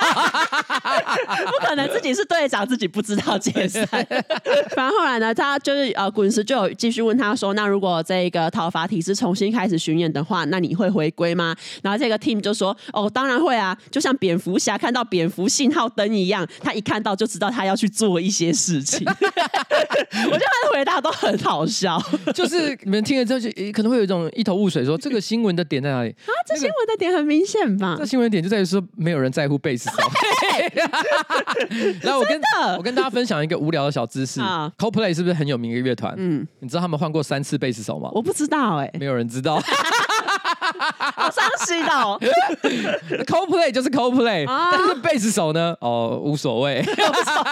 不可能自己是队长，自己不知道解散。反正后来呢，他就是呃，滚石就有继续问他说：“那如果这个讨伐体制重新开始巡演的话，那你会回归吗？”然后这个 Tim 就说：“哦，当然会啊，就像蝙蝠侠看到蝙蝠信号灯一样，他一看到就知道他要去做一些事情。[laughs] ”我觉得他的回答都很好笑，就是你们听了之后就可能会有一种一头雾水说，说这个新闻的点在哪里啊？这新闻的点很明显吧？这新闻的点就在于说没有人在乎贝斯手。[laughs] 然后我跟我跟大家分享一个无聊的小知识啊，Coldplay 是不是很有名的乐团？嗯，你知道他们换过三次贝斯手吗？我不知道哎、欸，没有人知道。[laughs] [laughs] 好伤心哦！[laughs] Coldplay 就是 Coldplay，、啊、但是贝斯手呢？哦，无所谓，无所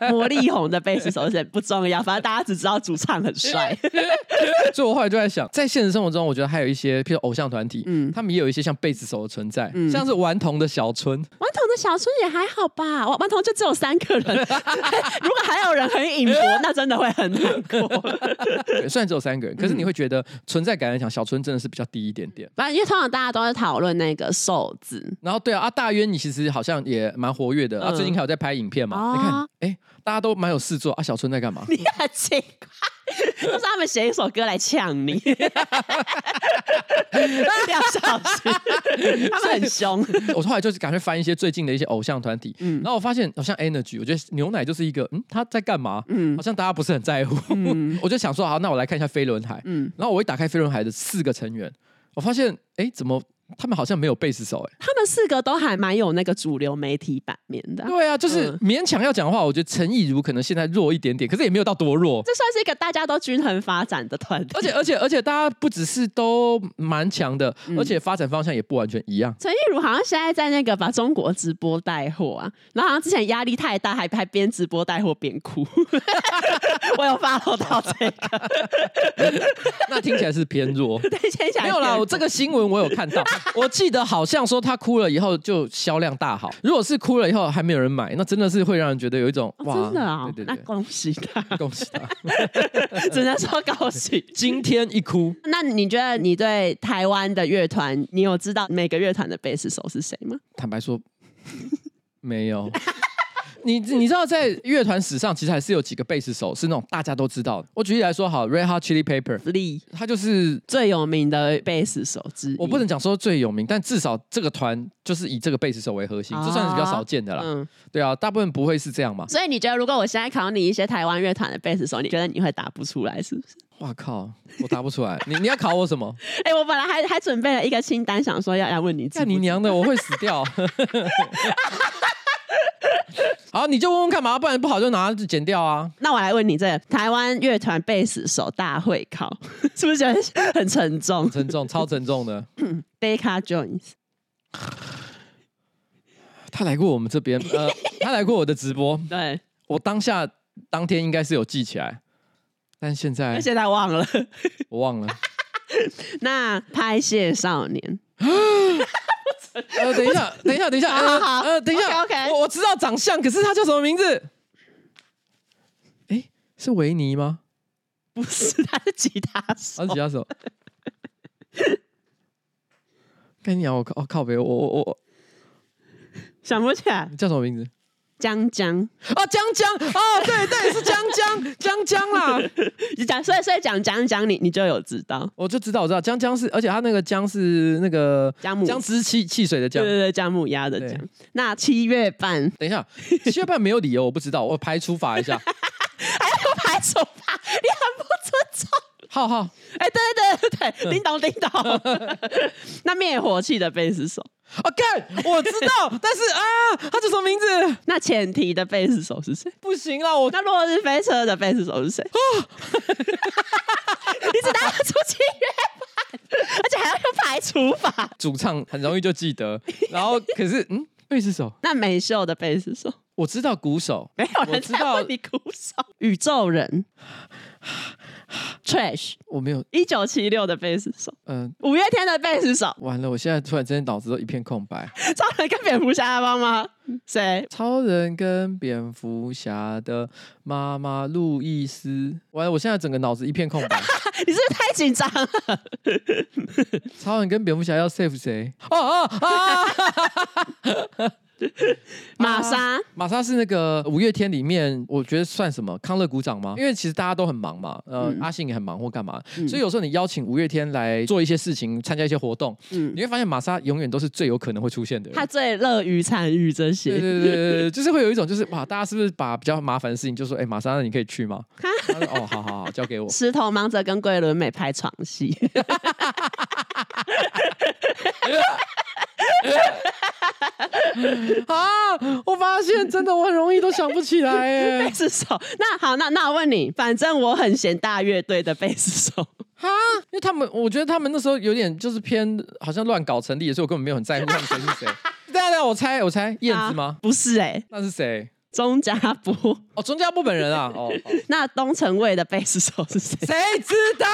谓。魔力红的贝斯手是不重要，反正大家只知道主唱很帅。[laughs] 所以我后来就在想，在现实生活中，我觉得还有一些，譬如偶像团体，嗯，他们也有一些像贝斯手的存在，嗯、像是顽童的小春。顽童的小春也还好吧？顽童就只有三个人，如果还有人很隐薄，那真的会很难过。对，虽然只有三个人，可是你会觉得存在感来讲，小春真的是比较低一点点。因为通常大家都在讨论那个瘦子，然后对啊，啊大渊你其实好像也蛮活跃的，嗯、啊最近还有在拍影片嘛？哦、你看，哎，大家都蛮有事做啊。小春在干嘛？[laughs] 你很奇怪，就是他们写一首歌来呛你，要小心，他们很凶。我后来就是赶快翻一些最近的一些偶像团体，嗯，然后我发现好像 Energy，我觉得牛奶就是一个，嗯，他在干嘛？嗯，好像大家不是很在乎。嗯、[laughs] 我就想说，好，那我来看一下飞轮海，嗯，然后我一打开飞轮海的四个成员。我发现，哎，怎么他们好像没有贝斯手哎、欸，他们四个都还蛮有那个主流媒体版面的。对啊，就是勉强要讲的话，我觉得陈意如可能现在弱一点点，可是也没有到多弱。这算是一个大家都均衡发展的团体，而且而且而且大家不只是都蛮强的，嗯、而且发展方向也不完全一样。陈意如好像现在在那个把中国直播带货啊，然后好像之前压力太大，还还边直播带货边哭。[laughs] 我有 follow 到这个，[laughs] 那听起来是偏弱。[laughs] 对，听起来没有啦，我这个新闻我有看到。[laughs] 我记得好像说他哭了以后就销量大好。如果是哭了以后还没有人买，那真的是会让人觉得有一种哇，真的啊！对对对，那恭喜他，恭喜他，[laughs] 只能说恭喜。今天一哭，那你觉得你对台湾的乐团，你有知道每个乐团的贝斯手是谁吗？坦白说，没有。你你知道在乐团史上，其实还是有几个贝斯手是那种大家都知道的。我举例来说，好，Red Hot Chili Pepper Lee，他就是最有名的贝斯手之一。我不能讲说最有名，但至少这个团就是以这个贝斯手为核心，这算是比较少见的啦。嗯，对啊，大部分不会是这样嘛。所以你觉得，如果我现在考你一些台湾乐团的贝斯手，你觉得你会答不出来，是不是？哇靠，我答不出来。你你要考我什么？[laughs] 哎、欸，我本来还还准备了一个清单，想说要要问你。干你娘的，我会死掉。[laughs] [laughs] 好，你就问问看嘛，不然不好就拿就剪掉啊。那我来问你，这个台湾乐团贝斯手大会考 [laughs] 是不是觉得很沉重？沉重，超沉重的。[coughs] Deca Joins，他来过我们这边，呃，他来过我的直播。[laughs] 对，我当下当天应该是有记起来，但现在现在忘了，我忘了。那拍谢少年。呃，等一下，等一下，等一下，呃，好好呃，等一下，OK. 我我知道长相，可是他叫什么名字？哎、欸，是维尼吗？不是，他是吉他手，他是吉他手。跟你讲，我靠，我靠别，我我我想不起来，你叫什么名字？江江哦，江江哦，对对，是江江 [laughs] 江江啦。你讲，所以所以讲江江，你你就有知道，我就知道，我知道江江是，而且他那个江是那个姜母姜汁汽汽水的姜，对对对，姜母鸭的姜。那七月半，等一下，七月半没有理由，我不知道，我排除法一下，[laughs] 还要排除法，你很不尊重。好好，哎，对对对对，叮咚叮咚。[laughs] 那灭火器的贝斯手。啊，干！我知道，但是啊，他叫什么名字？[laughs] 那前提的贝斯手是谁？不行啦，我那落日飞车的贝斯手是谁？哦，[laughs] 你只拿得出七月半，而且还要用排除法。主唱很容易就记得，然后可是嗯，贝斯手那美秀的贝斯手，我知道鼓手，没有人知道你鼓手。宇宙人。[laughs] Trash，我没有一九七六的贝斯手，嗯，五月天的贝斯手，完了，我现在突然之间脑子都一片空白。超人跟蝙蝠侠的妈妈谁？超人跟蝙蝠侠的妈妈路易斯，完了，我现在整个脑子一片空白。[laughs] 你是不是太紧张了？[laughs] 超人跟蝙蝠侠要 save 谁？哦哦啊！[laughs] 玛莎，玛莎是那个五月天里面，我觉得算什么康乐股长吗？因为其实大家都很忙嘛，呃，嗯、阿信也很忙或干嘛，嗯、所以有时候你邀请五月天来做一些事情，参加一些活动，嗯，你会发现玛莎永远都是最有可能会出现的人，他最乐于参与这些，对对对对，就是会有一种就是哇，大家是不是把比较麻烦的事情就说，哎，玛莎，那你可以去吗？[laughs] 哦，好好好，交给我。石头忙着跟桂纶镁拍床戏。[laughs] 啊！我发现真的我很容易都想不起来哎。[laughs] 贝斯手，那好，那那我问你，反正我很嫌大乐队的贝斯手哈，因为他们我觉得他们那时候有点就是偏好像乱搞成立，所以我根本没有很在乎他们谁是谁。对啊对啊，我猜我猜燕子吗？[laughs] 不是哎，那是谁？钟家波哦，钟家波本人啊。哦，那东城卫的贝斯手是谁？谁知道？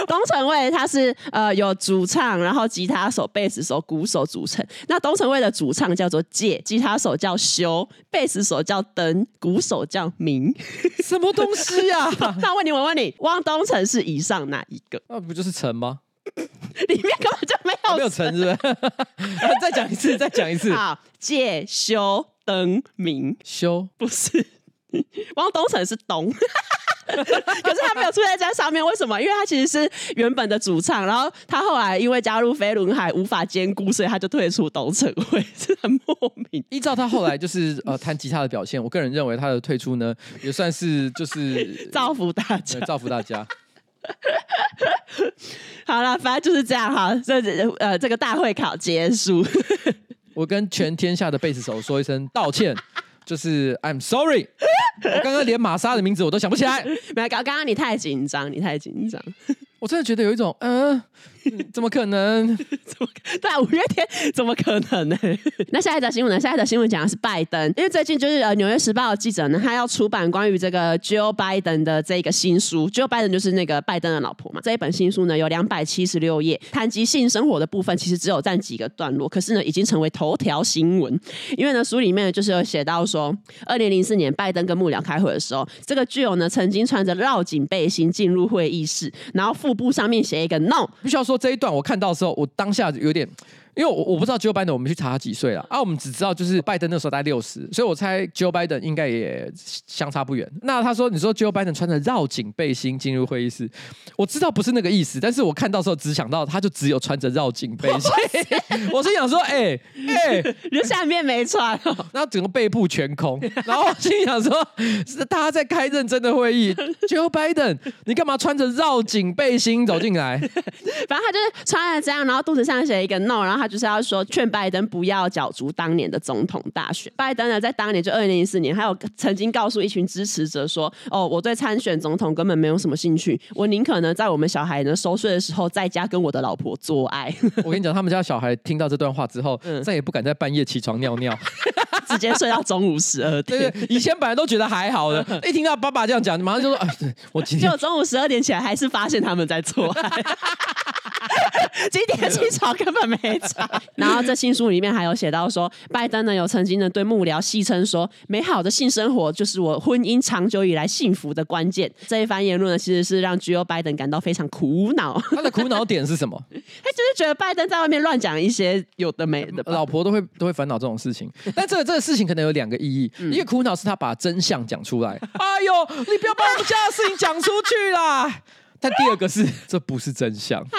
[laughs] 东城卫他是呃有主唱，然后吉他手、贝斯手、鼓手组成。那东城卫的主唱叫做介，吉他手叫修，贝斯手叫登，鼓手叫明。[laughs] 什么东西呀、啊？[laughs] 那我问你，我问你，汪东城是以上哪一个？那不就是陈吗？里面根本就没有、啊、没有陈，是不是？再讲一次，再讲一次。好，介修登明修不是，汪东城是东。[laughs] 可是他没有出现在上面，为什么？因为他其实是原本的主唱，然后他后来因为加入飞轮海无法兼顾，所以他就退出东城卫，[laughs] 是很莫名。依照他后来就是呃弹吉他的表现，我个人认为他的退出呢，也算是就是 [laughs] 造福大家，造福大家。好了，反正就是这样哈。这呃，这个大会考结束，我跟全天下的贝斯手说一声道歉，就是 I'm sorry。[laughs] 我刚刚连玛莎的名字我都想不起来。没有，刚刚你太紧张，你太紧张。我真的觉得有一种，嗯、呃，[laughs] 怎么可能？[laughs] 怎么？对啊，五月天怎么可能呢？[laughs] 那下一则新闻呢？下一则新闻讲的是拜登，因为最近就是呃，《纽约时报》的记者呢，他要出版关于这个 Jill Biden 的这个新书。Jill Biden 就是那个拜登的老婆嘛。这一本新书呢，有两百七十六页，谈及性生活的部分，其实只有占几个段落，可是呢，已经成为头条新闻。因为呢，书里面就是有写到说，二零零四年拜登跟幕僚开会的时候，这个 Jill 呢曾经穿着绕颈背心进入会议室，然后腹部上面写一个 “no”。必须要说这一段，我看到的时候，我当下有点。因为我我不知道 Joe Biden，我们去查他几岁了啊？我们只知道就是拜登那时候大概六十，所以我猜 Joe Biden 应该也相差不远。那他说，你说 Joe Biden 穿着绕颈背心进入会议室，我知道不是那个意思，但是我看到时候只想到他就只有穿着绕颈背心。[laughs] 我是想说，哎、欸、哎，欸、你下面没穿，然后整个背部全空，然后我心想说，是他在开认真的会议，[laughs] Joe Biden，你干嘛穿着绕颈背心走进来？[laughs] 反正他就是穿了这样，然后肚子上写一个 no，然后。他就是要说劝拜登不要角逐当年的总统大选。拜登呢，在当年就二零零四年，还有曾经告诉一群支持者说：“哦，我对参选总统根本没有什么兴趣，我宁可呢在我们小孩呢熟睡的时候，在家跟我的老婆做爱。[laughs] ”我跟你讲，他们家小孩听到这段话之后，嗯、再也不敢在半夜起床尿尿，[laughs] 直接睡到中午十二点。对，[laughs] 对，以前本来都觉得还好的，一听到爸爸这样讲，马上就说：“哎，我今天就中午十二点起来，还是发现他们在做爱。”几点起床根本没差。[laughs] 然后这新书里面还有写到说，拜登呢有曾经呢对幕僚戏称说，美好的性生活就是我婚姻长久以来幸福的关键。这一番言论呢，其实是让 Joe Biden 感到非常苦恼。[laughs] 他的苦恼点是什么？[laughs] 他就是觉得拜登在外面乱讲一些有的没的，老婆都会都会烦恼这种事情。但这个这个事情可能有两个意义，嗯、一个苦恼是他把真相讲出来。哎呦，你不要把我们家的事情讲出去啦！但第二个是，这不是真相。啊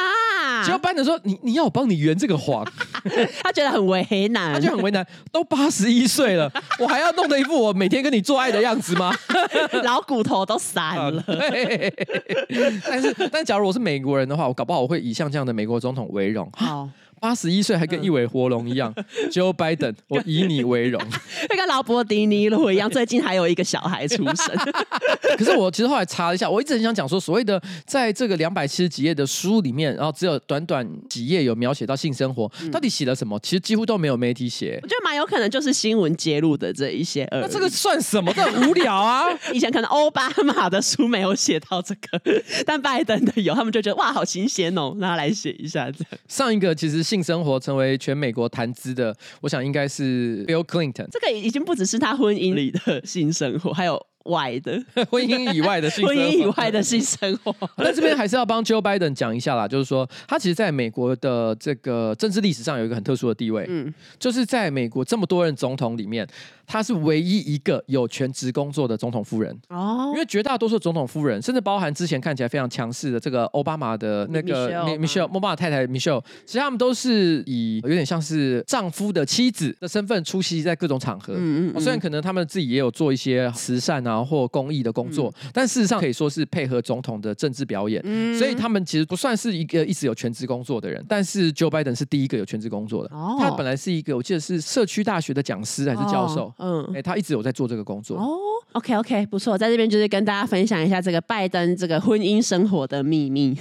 结果班长说：“你你要我帮你圆这个谎，[laughs] 他觉得很为难，他觉得很为难。都八十一岁了，我还要弄得一副我每天跟你做爱的样子吗？[laughs] 老骨头都散了。[laughs] 但是，但假如我是美国人的话，我搞不好我会以像这样的美国总统为荣。好。”八十一岁还跟一尾活龙一样，[laughs] Joe Biden，我以你为荣，那 [laughs] 跟劳勃迪尼罗一样，最近还有一个小孩出生。[laughs] 可是我其实后来查了一下，我一直很想讲说，所谓的在这个两百七十几页的书里面，然后只有短短几页有描写到性生活，到底写了什么？其实几乎都没有媒体写。我觉得蛮有可能就是新闻揭露的这一些。那这个算什么？这很无聊啊！以前可能奥巴马的书没有写到这个，但拜登的有，他们就觉得哇，好新鲜哦，那来写一下这样。上一个其实。性生活成为全美国谈资的，我想应该是 Bill Clinton。这个已经不只是他婚姻里的性生活，还有。外的 [laughs] 婚姻以外的性生活，婚姻以外的性生活。[laughs] 那这边还是要帮 Joe Biden 讲一下啦，就是说他其实在美国的这个政治历史上有一个很特殊的地位，嗯，就是在美国这么多任总统里面，他是唯一一个有全职工作的总统夫人哦。因为绝大多数总统夫人，甚至包含之前看起来非常强势的这个奥巴马的那个 Michelle，奥巴马太太 Michelle，其实他们都是以有点像是丈夫的妻子的身份出席在各种场合。嗯嗯，虽然可能他们自己也有做一些慈善啊。或公益的工作，嗯、但事实上可以说是配合总统的政治表演，嗯、所以他们其实不算是一个一直有全职工作的人。但是 Joe Biden 是第一个有全职工作的，哦、他本来是一个我记得是社区大学的讲师还是教授，哦、嗯，哎，他一直有在做这个工作。哦，OK OK，不错，在这边就是跟大家分享一下这个拜登这个婚姻生活的秘密。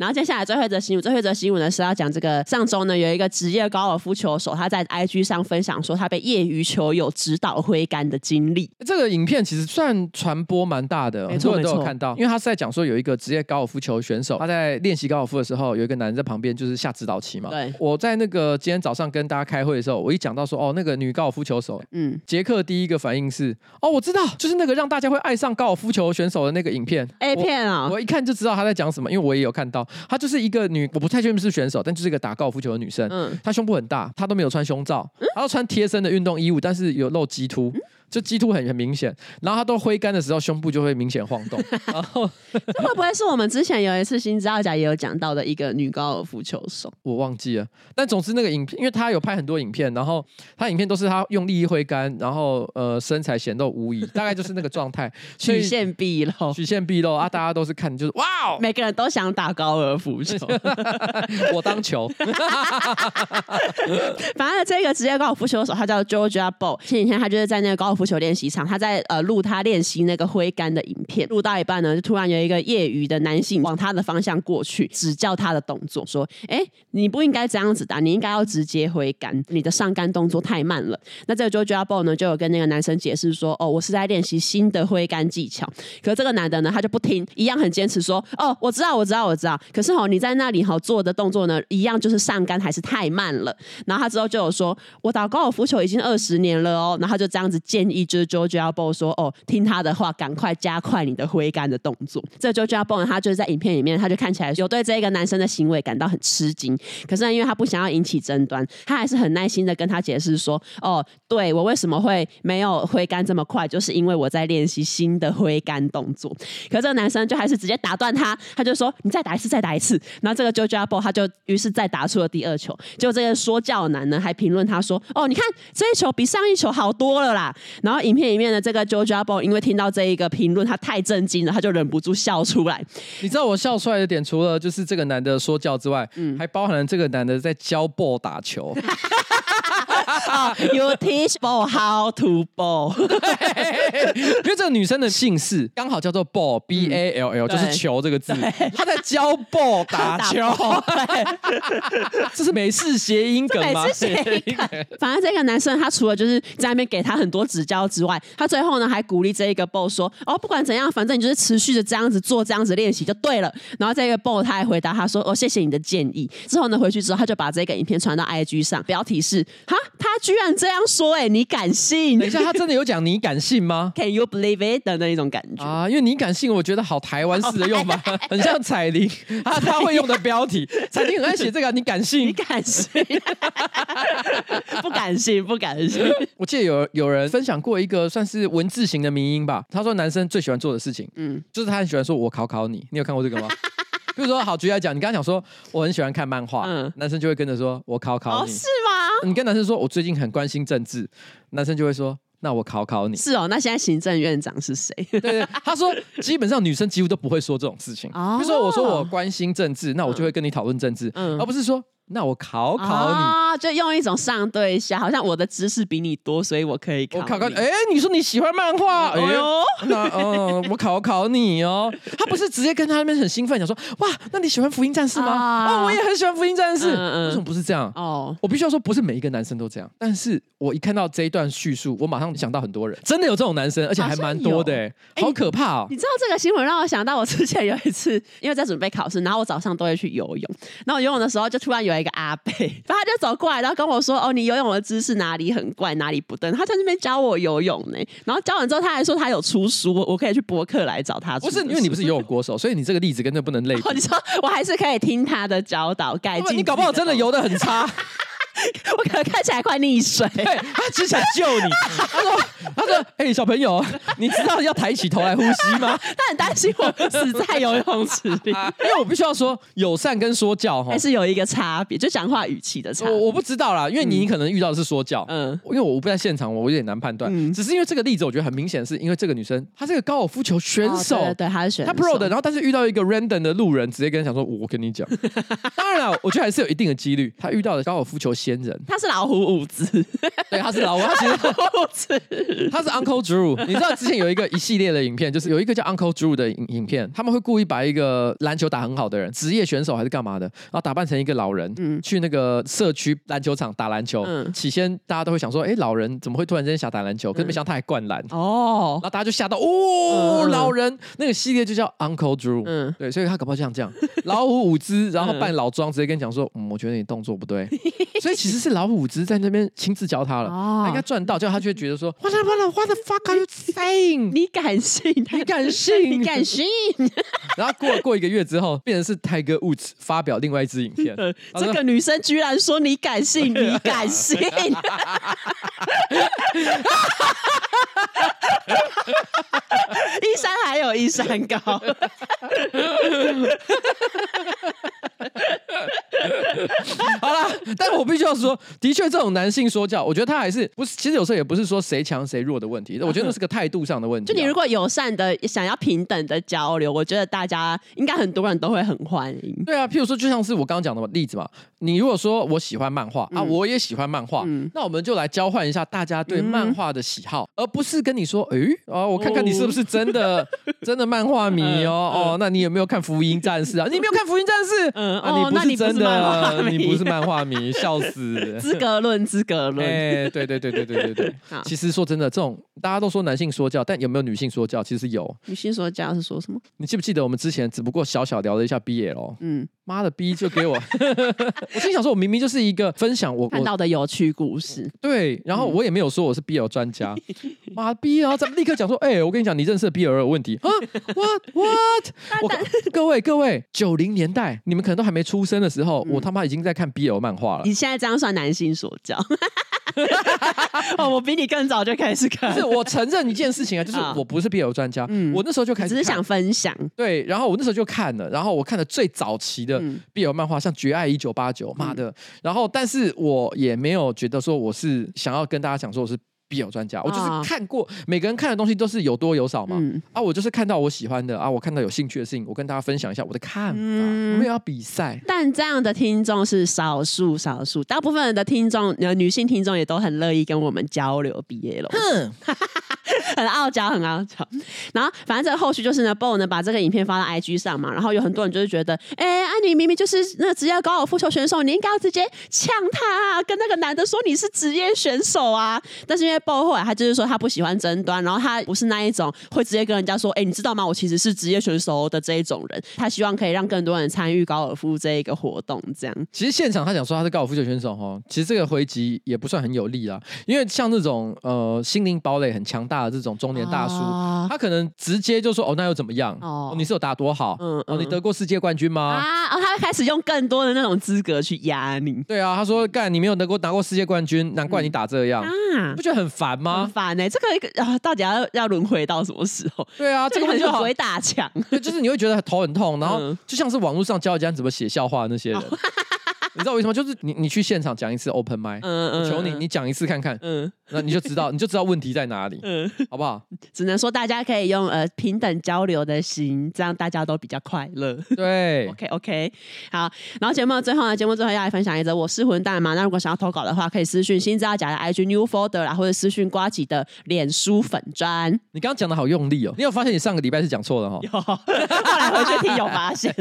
然后接下来最后一则新闻，最后一则新闻呢是要讲这个上周呢有一个职业高尔夫球手，他在 IG 上分享说他被业余球友指导挥杆的经历。这个影片其实算传播蛮大的，很多人都有看到，因为他是在讲说有一个职业高尔夫球选手，他在练习高尔夫的时候，有一个男人在旁边就是下指导棋嘛。对，我在那个今天早上跟大家开会的时候，我一讲到说哦那个女高尔夫球手，嗯，杰克第一个反应是哦我知道，就是那个让大家会爱上高尔夫球选手的那个影片 A 片啊，我一看就知道他在讲什么，因为我也有看到。她就是一个女，我不太确定是选手，但就是一个打高尔夫球的女生。嗯，她胸部很大，她都没有穿胸罩，她都穿贴身的运动衣物，但是有露鸡突。就激凸很很明显。然后他都挥杆的时候，胸部就会明显晃动。[laughs] 然后这会不会是我们之前有一次新知道甲也有讲到的一个女高尔夫球手？我忘记了。但总之那个影片，因为他有拍很多影片，然后他影片都是他用力一挥杆，然后呃身材显露无疑，大概就是那个状态，[laughs] 曲线毕露，曲线毕露啊！大家都是看就是哇哦，每个人都想打高尔夫球，[laughs] 我当球。反正这个职业高尔夫球手他叫 Georgia Ball，前几天他就是在那个高尔夫球练习场，他在呃录他练习那个挥杆的影片，录到一半呢，就突然有一个业余的男性往他的方向过去，指教他的动作，说：“哎，你不应该这样子打，你应该要直接挥杆，你的上杆动作太慢了。”那这个 JoJo Ball 呢，就有跟那个男生解释说：“哦，我是在练习新的挥杆技巧。”可是这个男的呢，他就不听，一样很坚持说：“哦，我知道，我知道，我知道。”可是哦，你在那里哈做的动作呢，一样就是上杆还是太慢了。然后他之后就有说：“我打高尔夫球已经二十年了哦。”然后就这样子建议，就是 Georgia Ball 说：“哦，听他的话，赶快加快你的挥杆的动作。”这 Georgia Ball 他就是在影片里面，他就看起来有对这个男生的行为感到很吃惊。可是呢，因为他不想要引起争端，他还是很耐心的跟他解释说：“哦，对，我为什么会没有挥杆这么快，就是因为我在练习新的挥杆动作。”可是这个男生就还是直接打断他，他就说：“你再打一次，再打一次。”然后这个 Georgia Ball 他就于是再打出了第二球。结果这个说教男呢还评论他说：“哦，你看这一球比上一球好多了啦。”然后影片里面的这个 Georgia Ball 因为听到这一个评论，他太震惊了，他就忍不住笑出来。你知道我笑出来的点，除了就是这个男的说教之外，嗯，还包含了这个男的在教 ball 打球。[laughs] oh, you teach ball how to ball，[laughs] 因为这个女生的姓氏 [laughs] 刚好叫做 ball，b a l l，就是球这个字。她在教 ball 打球，[laughs] 这是美式谐音梗吗？美式谐音梗。反正这个男生他除了就是在那边给他很多指教之外，他最后呢还鼓励这一个 ball 说：“哦，不管怎样，反正你就是持续的这样子做，这样子练习就对了。”然后这个 ball 他还回答他说：“哦，谢谢你的建议。”之后呢回去之后，他就把这个影片传到 IG 上，标题是“哈”。他居然这样说，欸，哎，你敢信？等一下，他真的有讲你敢信吗？[laughs] Can you believe it 的那一种感觉啊？因为你敢信，我觉得好台湾式的用法，[laughs] 很像彩铃，他他会用的标题，[laughs] 彩铃很爱写这个，你敢信？你敢信？不敢信，不敢信。我记得有有人分享过一个算是文字型的迷音吧，他说男生最喜欢做的事情，嗯，就是他很喜欢说“我考考你”，你有看过这个吗？比如说，好，举例来讲，你刚刚讲说我很喜欢看漫画，嗯，男生就会跟着说“我考考你”，哦，是吗？你跟男生说我最近很关心政治，男生就会说“那我考考你”。是哦，那现在行政院长是谁？对对，他说基本上女生几乎都不会说这种事情。哦，比如说我说我关心政治，那我就会跟你讨论政治，嗯，而不是说。那我考考你啊，就用一种上对下，好像我的知识比你多，所以我可以考。我考考你，哎、欸，你说你喜欢漫画，哎呦，那嗯，我考考你哦。他不是直接跟他那边很兴奋讲说，哇，那你喜欢福音战士吗？啊、哦，我也很喜欢福音战士。嗯嗯，为什么不是这样？哦，我必须要说，不是每一个男生都这样。但是我一看到这一段叙述，我马上想到很多人，真的有这种男生，而且还蛮多的，哎，好可怕哦。你知道这个新闻让我想到，我之前有一次，因为在准备考试，然后我早上都会去游泳，然后我游泳的时候就突然有一个阿贝。然后他就走过来，然后跟我说：“哦，你游泳的姿势哪里很怪，哪里不对。”他在那边教我游泳呢。然后教完之后，他还说他有出书，我可以去博客来找他。不是因为你不是游泳国手，所以你这个例子跟这不能类比。哦，你说我还是可以听他的教导改进。你搞不好真的游的很差。[laughs] 我可能看起来快溺水，[laughs] 对他只想救你。他说：“他说，哎、欸，小朋友，你知道要抬起头来呼吸吗？” [laughs] 他很担心我死在游泳池里，因为我必须要说友善跟说教哈，还是有一个差别，就讲话语气的差别。我我不知道啦，因为你可能遇到的是说教，嗯，因为我不在现场，我有点难判断。嗯，只是因为这个例子，我觉得很明显，是因为这个女生她是个高尔夫球选手，哦、对，她是选手，她 pro 的，然后但是遇到一个 random 的路人，直接跟他讲说：“我跟你讲。”当然了，我觉得还是有一定的几率，她遇到的高尔夫球仙人，他是老虎伍兹，[laughs] 对，他是老虎，他其实伍兹，[laughs] 他是 Uncle Drew。你知道之前有一个一系列的影片，就是有一个叫 Uncle Drew 的影影片，他们会故意把一个篮球打很好的人，职业选手还是干嘛的，然后打扮成一个老人，嗯，去那个社区篮球场打篮球。嗯，起先大家都会想说，哎，老人怎么会突然间想打篮球？可是没想到他还灌篮。哦，然后大家就吓到，哦，老人！那个系列就叫 Uncle Drew。嗯，对，所以他搞不好像这样，老虎伍兹，然后扮老庄，直接跟你讲说，嗯，我觉得你动作不对。[laughs] 所以其实是老虎只是在那边亲自教他了，哦他应该赚到，就他就会觉得说，What the what the fuck are you saying？你敢信？你敢信？[laughs] 你敢信？[laughs] 然后过过一个月之后，变成是泰戈伍兹发表另外一支影片，这个女生居然说你敢信？[laughs] 你敢信？一山还有一山高。好了，但我必须要说，的确这种男性说教，我觉得他还是不是，其实有时候也不是说谁强谁弱的问题，[laughs] 我觉得那是个态度上的问题啊。就你如果友善的想要平等的交流，我觉得大家应该很多人都会很欢迎。对啊，譬如说，就像是我刚刚讲的例子嘛，你如果说我喜欢漫画啊，我也喜欢漫画，那我们就来交换一下大家对漫画的喜好，而不是跟你说，诶，哦，我看看你是不是真的 [laughs] 真的漫画迷哦，哦，那你有没有看《福音战士》啊？你没有看《福音战士》？嗯，哦，那，你不是真的，你不是漫画迷，[laughs] 笑死！资格论，资格论。哎，对对对对对对对。[laughs] 其实说真的，这种大家都说男性说教，但有没有女性说教？其实有。女性说教是说什么？你记不记得我们之前只不过小小聊了一下 BL？嗯，妈的 B 就给我，[laughs] 我心想说，我明明就是一个分享我看到的有趣故事。对，然后我也没有说我是 BL 专家，妈逼，然后咱们立刻讲说，哎，我跟你讲，你认识的 BL 有问题啊？What [laughs] what？我各位各位，九零年代你们可能都还没出生的时候，我他妈已经在看 BL 漫画了。你现在这样算男性所教？哦，我比你更早就开始看。不是我承认一件事情啊，就是我不是 BL 专家，我那时候就开始，只是想分享。对，然后我那时候就看了，然后我看了最早期的 BL 漫画，像《绝爱一九八九》，妈的，然后但是我也没有觉得说我是想要跟大家讲说我是。BL 专家，我就是看过每个人看的东西都是有多有少嘛，嗯、啊，我就是看到我喜欢的啊，我看到有兴趣的事情，我跟大家分享一下我的看法，嗯、我们要比赛。但这样的听众是少数，少数，大部分人的听众，女性听众也都很乐意跟我们交流 BL 了。哼很傲娇，很傲娇。然后，反正这个后续就是呢，Bo 呢把这个影片发到 IG 上嘛，然后有很多人就是觉得，哎、欸，啊，你明明就是那职业高尔夫球选手，你应该要直接呛他，啊，跟那个男的说你是职业选手啊。但是因为 Bo 后来他就是说他不喜欢争端，然后他不是那一种会直接跟人家说，哎、你知道吗？我其实是职业选手的这一种人。他希望可以让更多人参与高尔夫这一个活动，这样。其实现场他讲说他是高尔夫球选手哈，其实这个回击也不算很有利啦，因为像这种呃心灵堡垒很强大的这种中年大叔，哦、他可能直接就说哦，那又怎么样？哦，你是有打多好？嗯，嗯哦，你得过世界冠军吗？啊，哦，他会开始用更多的那种资格去压你。对啊，他说干，你没有得过拿过世界冠军，难怪你打这样，嗯、啊，不觉得很烦吗？很烦呢、欸，这个啊，到底要要轮回到什么时候？对啊，这个就鬼打墙，就是你会觉得头很痛，然后就像是网络上教人家怎么写笑话那些人。[laughs] 哦你知道为什么？就是你，你去现场讲一次 open mic，嗯嗯，求你，你讲一次看看，嗯，那你就知道，你就知道问题在哪里，嗯，好不好？[laughs] 只能说大家可以用呃平等交流的心，这样大家都比较快乐。对，[laughs] OK OK，好。然后节目的最后呢，节目最后要来分享一则我是混蛋嘛。那如果想要投稿的话，可以私讯新知道假的 IG New Folder 啦，或者私讯瓜吉的脸书粉砖。你刚刚讲的好用力哦，你有发现你上个礼拜是讲错了哈？[laughs] 有，后来回去听有发现。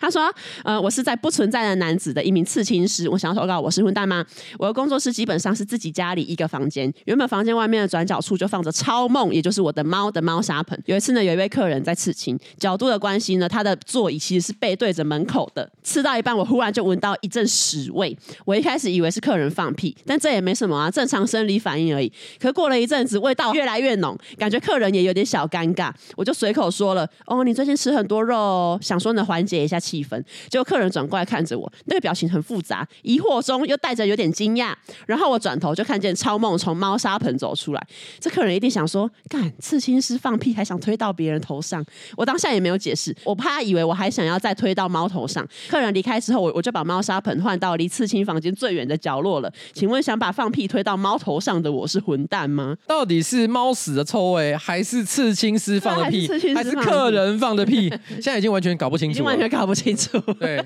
他说，呃，我是在不存在的男子的一名刺青师，我想要投稿，我是混蛋吗？我的工作室基本上是自己家里一个房间，原本房间外面的转角处就放着超梦，也就是我的猫的猫砂盆。有一次呢，有一位客人在刺青，角度的关系呢，他的座椅其实是背对着门口的。刺到一半，我忽然就闻到一阵屎味，我一开始以为是客人放屁，但这也没什么啊，正常生理反应而已。可过了一阵子，味道越来越浓，感觉客人也有点小尴尬，我就随口说了：“哦，你最近吃很多肉，想说能缓解一下气氛。”结果客人转过来看着我，那个表情很复杂，疑惑中又带着有点惊讶。然后我转头就看见超梦从猫砂盆走出来，这客人一定想说：“干，刺青师放屁还想推到别人头上？”我当下也没有解释，我怕他以为我还想要再推到猫头上。客人离开之后，我我就把猫砂盆换到离刺青房间最远的角落了。请问想把放屁推到猫头上的我是混蛋吗？到底是猫屎的臭味，还是刺青师放的屁，还是，客人放的屁？[laughs] 现在已经完全搞不清楚，已经完全搞不清楚。对，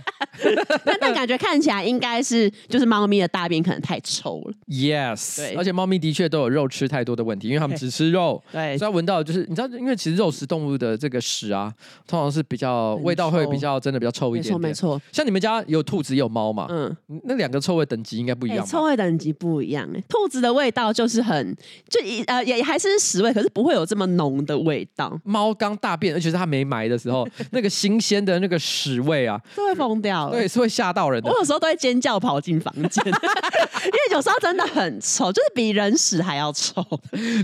但 [laughs] 但感觉看起来应该是就是猫咪的大便可能太臭了。Yes，对，而且猫咪的确都有肉吃太多的问题，因为它们只吃肉。对，所以闻到就是你知道，因为其实肉食动物的这个屎啊，通常是比较味道会比较真的比较臭一点点。没错，没错。像你们家有兔子也有猫嘛？嗯，那两个臭味等级应该不一样。臭味等级不一样，哎，兔子的味道就是很就呃也还是屎味，可是不会有这么浓的味道。猫刚大便，而且是它没埋的时候，[laughs] 那个新鲜的那个屎味啊，是会疯掉。对，是会吓。吓到人的。我有时候都会尖叫跑进房间，[laughs] 因为有时候真的很臭，就是比人屎还要臭。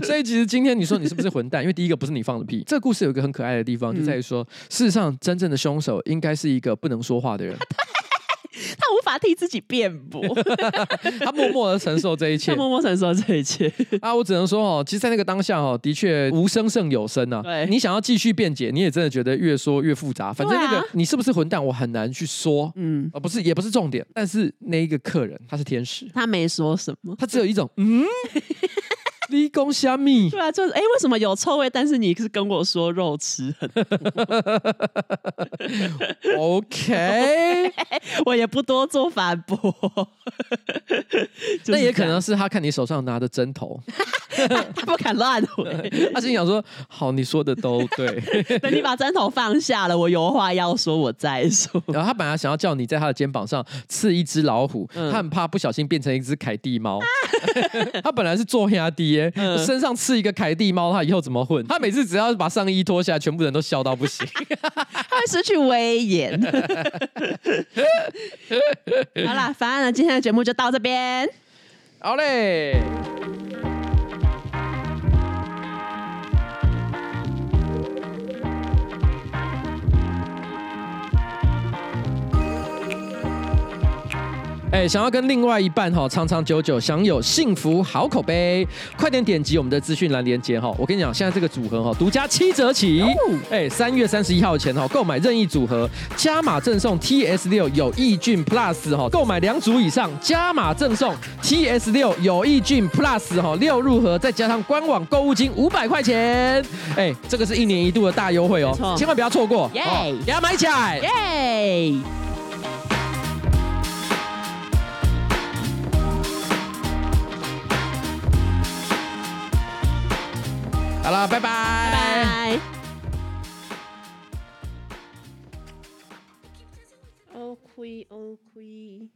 所以其实今天你说你是不是混蛋？因为第一个不是你放的屁。这个故事有一个很可爱的地方，就在于说，嗯、事实上真正的凶手应该是一个不能说话的人。[laughs] [laughs] 他无法替自己辩驳，[laughs] 他默默的承受这一切，[laughs] 他默默承受这一切啊！我只能说哦，其实，在那个当下哦，的确无声胜有声啊。对，你想要继续辩解，你也真的觉得越说越复杂。反正那个、啊、你是不是混蛋，我很难去说。嗯，啊，不是，也不是重点。但是那一个客人他是天使，他没说什么，他只有一种嗯。立功虾米？对啊，就是哎，为什么有臭味？但是你是跟我说肉吃很，[laughs] OK，[laughs] 我也不多做反驳。[laughs] 那也可能是他看你手上拿的针头，他不敢乱回。他心想说：“好，你说的都对。”等你把针头放下了，我有话要说，我再说。然后他本来想要叫你在他的肩膀上刺一只老虎，嗯、他很怕不小心变成一只凯蒂猫。他本来是做黑身上刺一个凯蒂猫，他以后怎么混？他每次只要把上衣脱下来，全部人都笑到不行，[laughs] 他会失去威严。[laughs] 好啦，反正呢，今天的节目就到这边。好嘞。哎，想要跟另外一半哈长长久久享有幸福好口碑，快点点击我们的资讯栏连接哈！我跟你讲，现在这个组合哈独家七折起，哎，三月三十一号前哈购买任意组合加码赠送 TS 六有益菌 Plus 哈，购买两组以上加码赠送 TS 六有益菌 Plus 哈六入盒，再加上官网购物金五百块钱，哎，这个是一年一度的大优惠哦，千万不要错过，耶，给它买起来，耶。好了，拜拜。拜拜。哦亏哦亏。